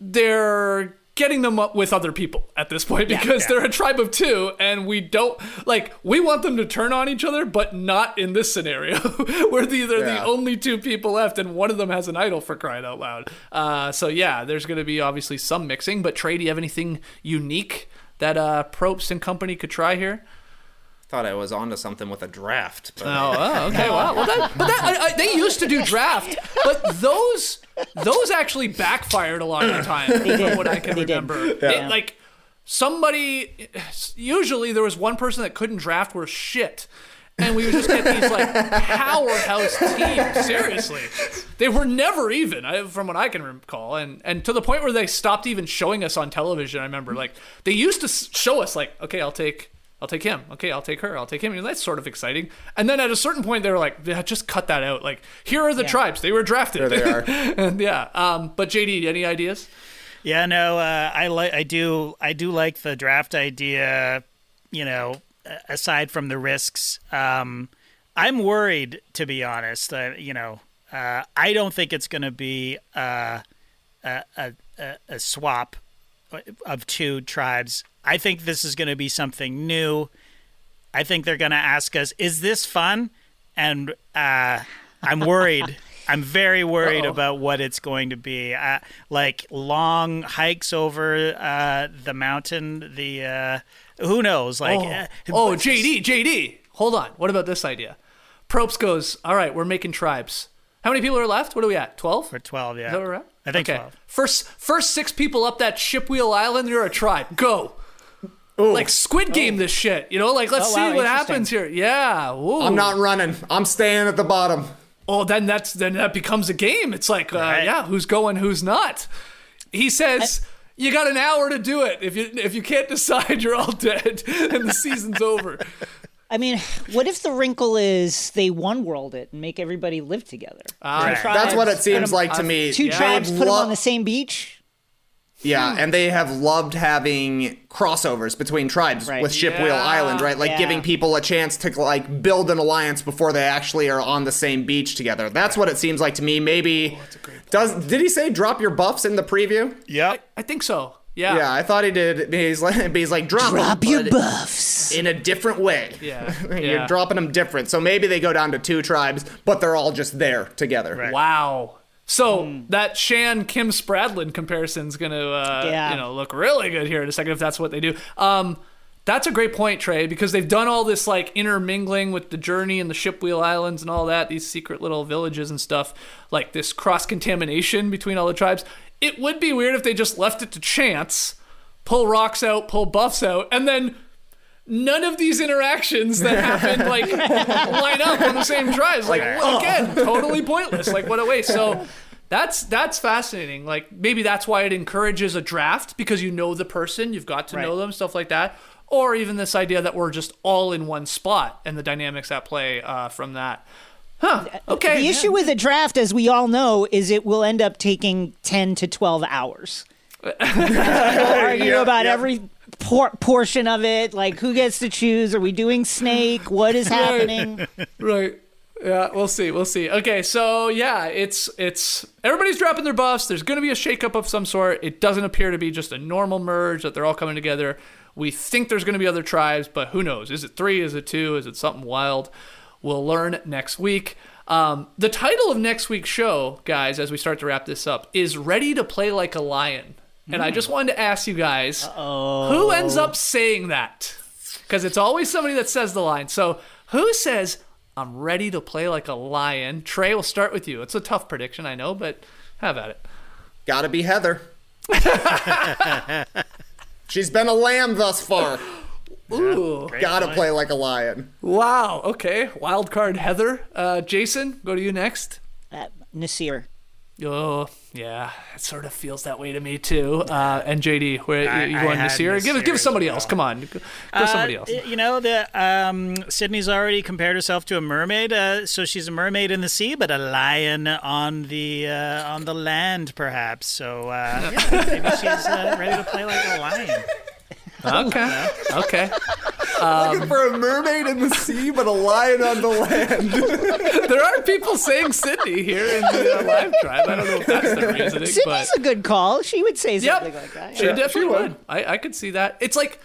They're getting them up with other people at this point because they're a tribe of two, and we don't like we want them to turn on each other, but not in this scenario. The, they're the only two people left, and one of them has an idol for crying out loud. Uh, so yeah, there's going to be obviously some mixing. But Trey, do you have anything unique that uh, and company could try here? Thought I was onto something with a draft. But Oh, oh, okay. Well, well that, but that, I, I, they used to do draft, but those those actually backfired a lot of the time. From what I can They did. remember, Yeah. It, like somebody. Usually, there was one person that couldn't draft worth shit. And we would just get these like powerhouse teams. Seriously, they were never even, from what I can recall, and and to the point where they stopped even showing us on television. I remember like they used to show us like, okay, I'll take I'll take him. Okay, I'll take her. I'll take him. And that's sort of exciting. And then at a certain point, they were like, yeah, just cut that out. Like, here are the tribes. They were drafted. There they are. and yeah. Um, but JD, any ideas? Yeah, no, uh, I like, I do, I do like the draft idea. You know, aside from the risks, um, I'm worried to be honest. Uh, you know, uh, I don't think it's going to be uh, a, a, a, a swap of two tribes. I think this is going to be something new. I think they're going to ask us, "Is this fun?" And uh, I'm worried. I'm very worried Uh-oh. about what it's going to be. Uh, like long hikes over uh, the mountain. The uh, who knows? Like, Oh, uh, oh JD, JD. Hold on. What about this idea? Probst goes, all right, we're making tribes. How many people are left? What are we at? 12? for twelve. Yeah, Is that where we're at? I think okay. 12. First, first six people up that Shipwheel Island, you're a tribe. Go. Like Squid Game, this shit. You know, like let's Oh, wow, see what happens here. Yeah. Ooh. I'm not running. I'm staying at the bottom. Oh, then that's then that becomes a game. It's like, uh, Right. yeah, who's going, who's not. He says. you got an hour to do it. If you if you can't decide, you're all dead, and the season's over. I mean, what if the wrinkle is they one world it and make everybody live together? Ah, Two tribes, That's what it seems seems 'em- like to me. Two Yeah. tribes They've put them on the same beach. Yeah, hmm. and they have loved having crossovers between tribes Right. with Shipwheel Yeah. Island, right? Like Yeah. giving people a chance to like build an alliance before they actually are on the same beach together. That's what it seems like to me. Maybe does did he say drop your buffs in the preview? Yeah, I think so. Yeah. Yeah, I thought he did. He's like he's like drop, 'em, Drop your buffs. in a different way. Yeah. You're yeah. dropping them different. So maybe they go down to two tribes, but they're all just there together. Right. Wow. So that Shan Kim Spradlin comparison is gonna, uh, Yeah. you know, look really good here in a second if that's what they do. Um, that's a great point, Trey, because they've done all this like intermingling with the journey and the Shipwheel Islands and all that, these secret little villages and stuff, like this cross contamination between all the tribes. It would be weird if they just left it to chance, pull rocks out, pull buffs out, and then none of these interactions that happen like line up on the same tribes. Like well, again, totally pointless. Like what a waste. So that's that's fascinating. Like maybe that's why it encourages a draft because you know the person, you've got to know them, stuff like that. Or even this idea that we're just all in one spot and the dynamics at play uh, from that. Huh. Okay. The issue with a draft, as we all know, is it will end up taking 10 to 12 hours. We'll argue about every por- portion of it, like who gets to choose. Are we doing snake? What is happening? Right. Yeah, we'll see. We'll see. Okay, so yeah, it's it's everybody's dropping their buffs. There's going to be a shakeup of some sort. It doesn't appear to be just a normal merge that they're all coming together. We think there's going to be other tribes, but who knows? Is it three? Is it two? Is it something wild? We'll learn next week. Um, the title of next week's show, guys, as we start to wrap this up, is "Ready to Play Like a Lion." And I just wanted to ask you guys, who ends up saying that? Because it's always somebody that says the line. So who says, I'm ready to play like a lion? Trey, we'll start with you. It's a tough prediction, I know, but have at it. Gotta be Heather. She's been a lamb thus far. Ooh. Gotta play like a lion. Wow. Okay. Wild card Heather. Uh, Jason, go to you next. Uh, Naseer. Oh, yeah. It sort of feels that way to me, too. Uh, and JD, where I- you going had Naseer? Give, give somebody well. else. Come on. Go, go somebody Uh, else. You know, the um, Sydney's already compared herself to a mermaid, uh, so she's a mermaid in the sea, but a lion on the uh, on the land, perhaps. So uh, yeah, maybe she's uh, ready to play like a lion. Okay. Okay. Looking for a mermaid in the sea, but a lion on the land. There are people saying Sydney here in the uh, live tribe. I don't know if that's the reasoning, but. Sydney's a good call. She would say Yep. something like that. She definitely would. I, I could see that. It's like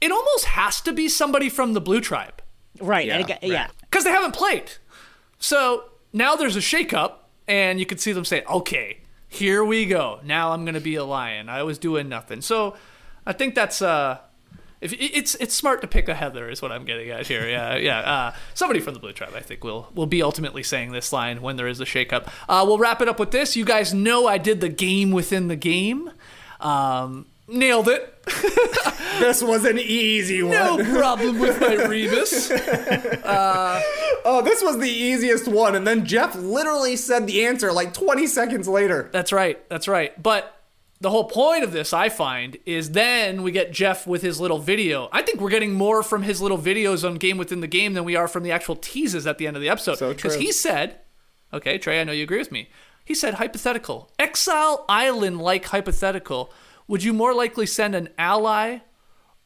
it almost has to be somebody from the blue tribe Right. Yeah, and it- yeah. because they haven't played. So now there's a shakeup, and you can see them say, "Okay, here we go. Now I'm gonna be a lion. I was doing nothing." So I think that's uh. If it's it's smart to pick a Heather is what I'm getting at here. Yeah, yeah. Uh, somebody from the Blue Tribe, I think, will will be ultimately saying this line when there is a shakeup. Uh, we'll wrap it up with this. You guys know I did the game within the game. Um, nailed it. This was an easy one. No problem with my rebus. Oh, this was the easiest one. And then Jeff literally said the answer like 20 seconds later. That's right. That's right. But the whole point of this, I find, is then we get Jeff with his little video. I think we're getting more from his little videos on Game Within the Game than we are from the actual teases at the end of the episode. So Because he said, okay, Trey, I know you agree with me. He said, hypothetical. Exile Island like hypothetical. Would you more likely send an ally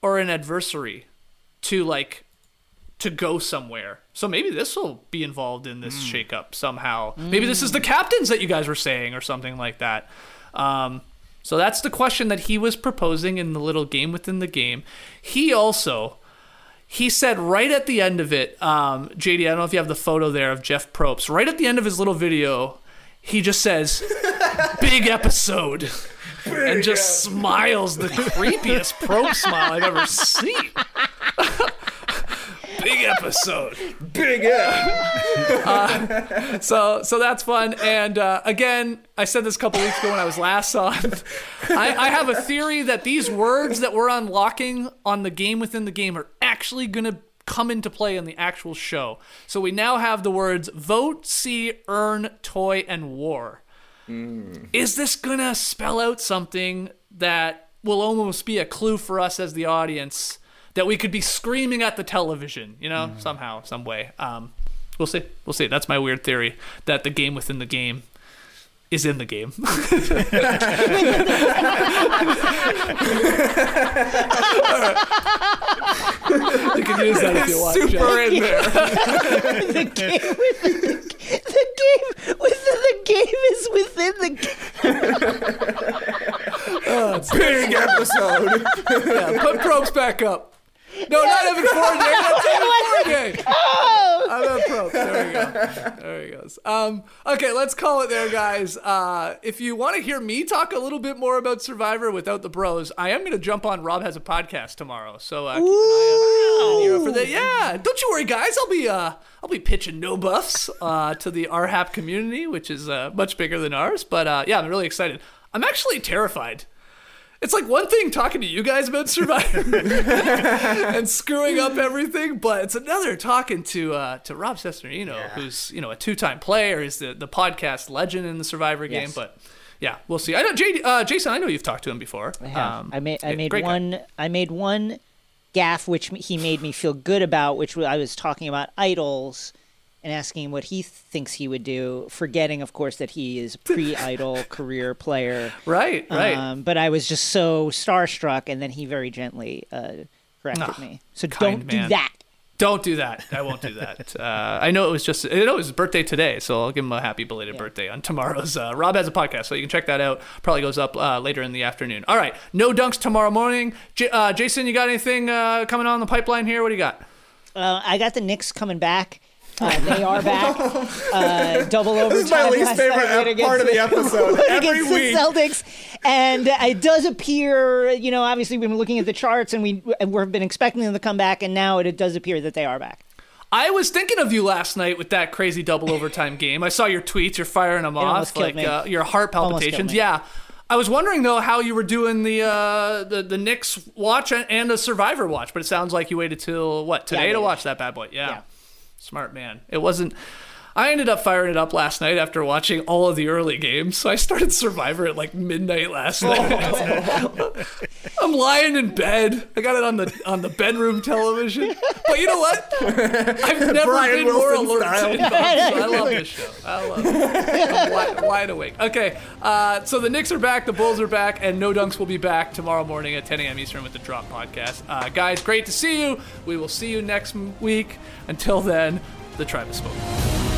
or an adversary to like to go somewhere. So maybe this will be involved in this shakeup somehow. Maybe this is the captains that you guys were saying or something like that. Um, so that's the question that he was proposing in the little game within the game. He also he said right at the end of it, um, JD, I don't know if you have the photo there of Jeff Probst. Right at the end of his little video, he just says, "Big episode," and just smiles the creepiest Probst smile I've ever seen. Big episode. Big F. So so that's fun. And uh, again, I said this a couple weeks ago when I was last on. I, I have a theory that these words that we're unlocking on the game within the game are actually going to come into play in the actual show. So we now have the words vote, see, earn, toy, and war. Is this going to spell out something that will almost be a clue for us as the audience that we could be screaming at the television, you know, somehow, some way? Um, We'll see. We'll see. That's my weird theory that the game within the game is in the game. you can use that if you want. Jeff. Super in there. the game within the, the game within the game is within the game. Big episode. Yeah, put Probst back up. No, not Evan Fournier. That's Evan Fournier. Oh, I'm Evan Probst. There we go. There he goes. Um, okay, let's call it there, guys. Uh, if you want to hear me talk a little bit more about Survivor without the bros, I am going to jump on. Rob has a podcast tomorrow, so uh, keep an eye out for that. Yeah, don't you worry, guys. I'll be uh, I'll be pitching no buffs uh, to the RHAP community, which is uh, much bigger than ours. But uh, yeah, I'm really excited. I'm actually terrified. It's like one thing talking to you guys about Survivor and screwing up everything, but it's another talking to uh, to Rob Cesternino, who's you know a two time player, is the the podcast legend in the Survivor game. Yes. But yeah, we'll see. I know JD, uh, Jason. I know you've talked to him before. I have. Um, I made I made great guy. one I made one gaff which he made me feel good about, which I was talking about idols and asking him what he thinks he would do, forgetting of course that he is pre-idol career player. Right, right. Um, but I was just so starstruck, and then he very gently uh, corrected Ah, me. So don't do that. Don't do that. I won't do that. Uh, I know it was just, I know it was his birthday today, so I'll give him a happy belated birthday on tomorrow's. Uh, Rob has a podcast, so you can check that out. Probably goes up uh, later in the afternoon. All right, no dunks tomorrow morning. J- uh, Jason, you got anything uh, coming on the pipeline here? What do you got? Uh, I got the Knicks coming back. Uh, they are back. Uh, double overtime. This is my least favorite night ep- part of the episode. Every against week. the Celtics, and it does appear. You know, obviously we've been looking at the charts, and we we've been expecting them to come back, and now it, it does appear that they are back. I was thinking of you last night with that crazy double overtime game. I saw your tweets. You're firing them almost off, like uh, your heart palpitations. Yeah. I was wondering though how you were doing the uh, the the Knicks watch and, and the Survivor watch, but it sounds like you waited till what today I to watch that bad boy. Yeah. Yeah. Smart man. It wasn't. I ended up firing it up last night after watching all of the early games. So I started Survivor at like midnight last night. I'm lying in bed. I got it on the on the bedroom television. But you know what? I've never Brian been more alert. style. to it. I love this show. I love it. I'm wide, wide awake. Okay, uh, so the Knicks are back, the Bulls are back, and No Dunks will be back tomorrow morning at 10 a.m. Eastern with the Drop Podcast. Uh, guys, great to see you. We will see you next week. Until then, the tribe is spoken.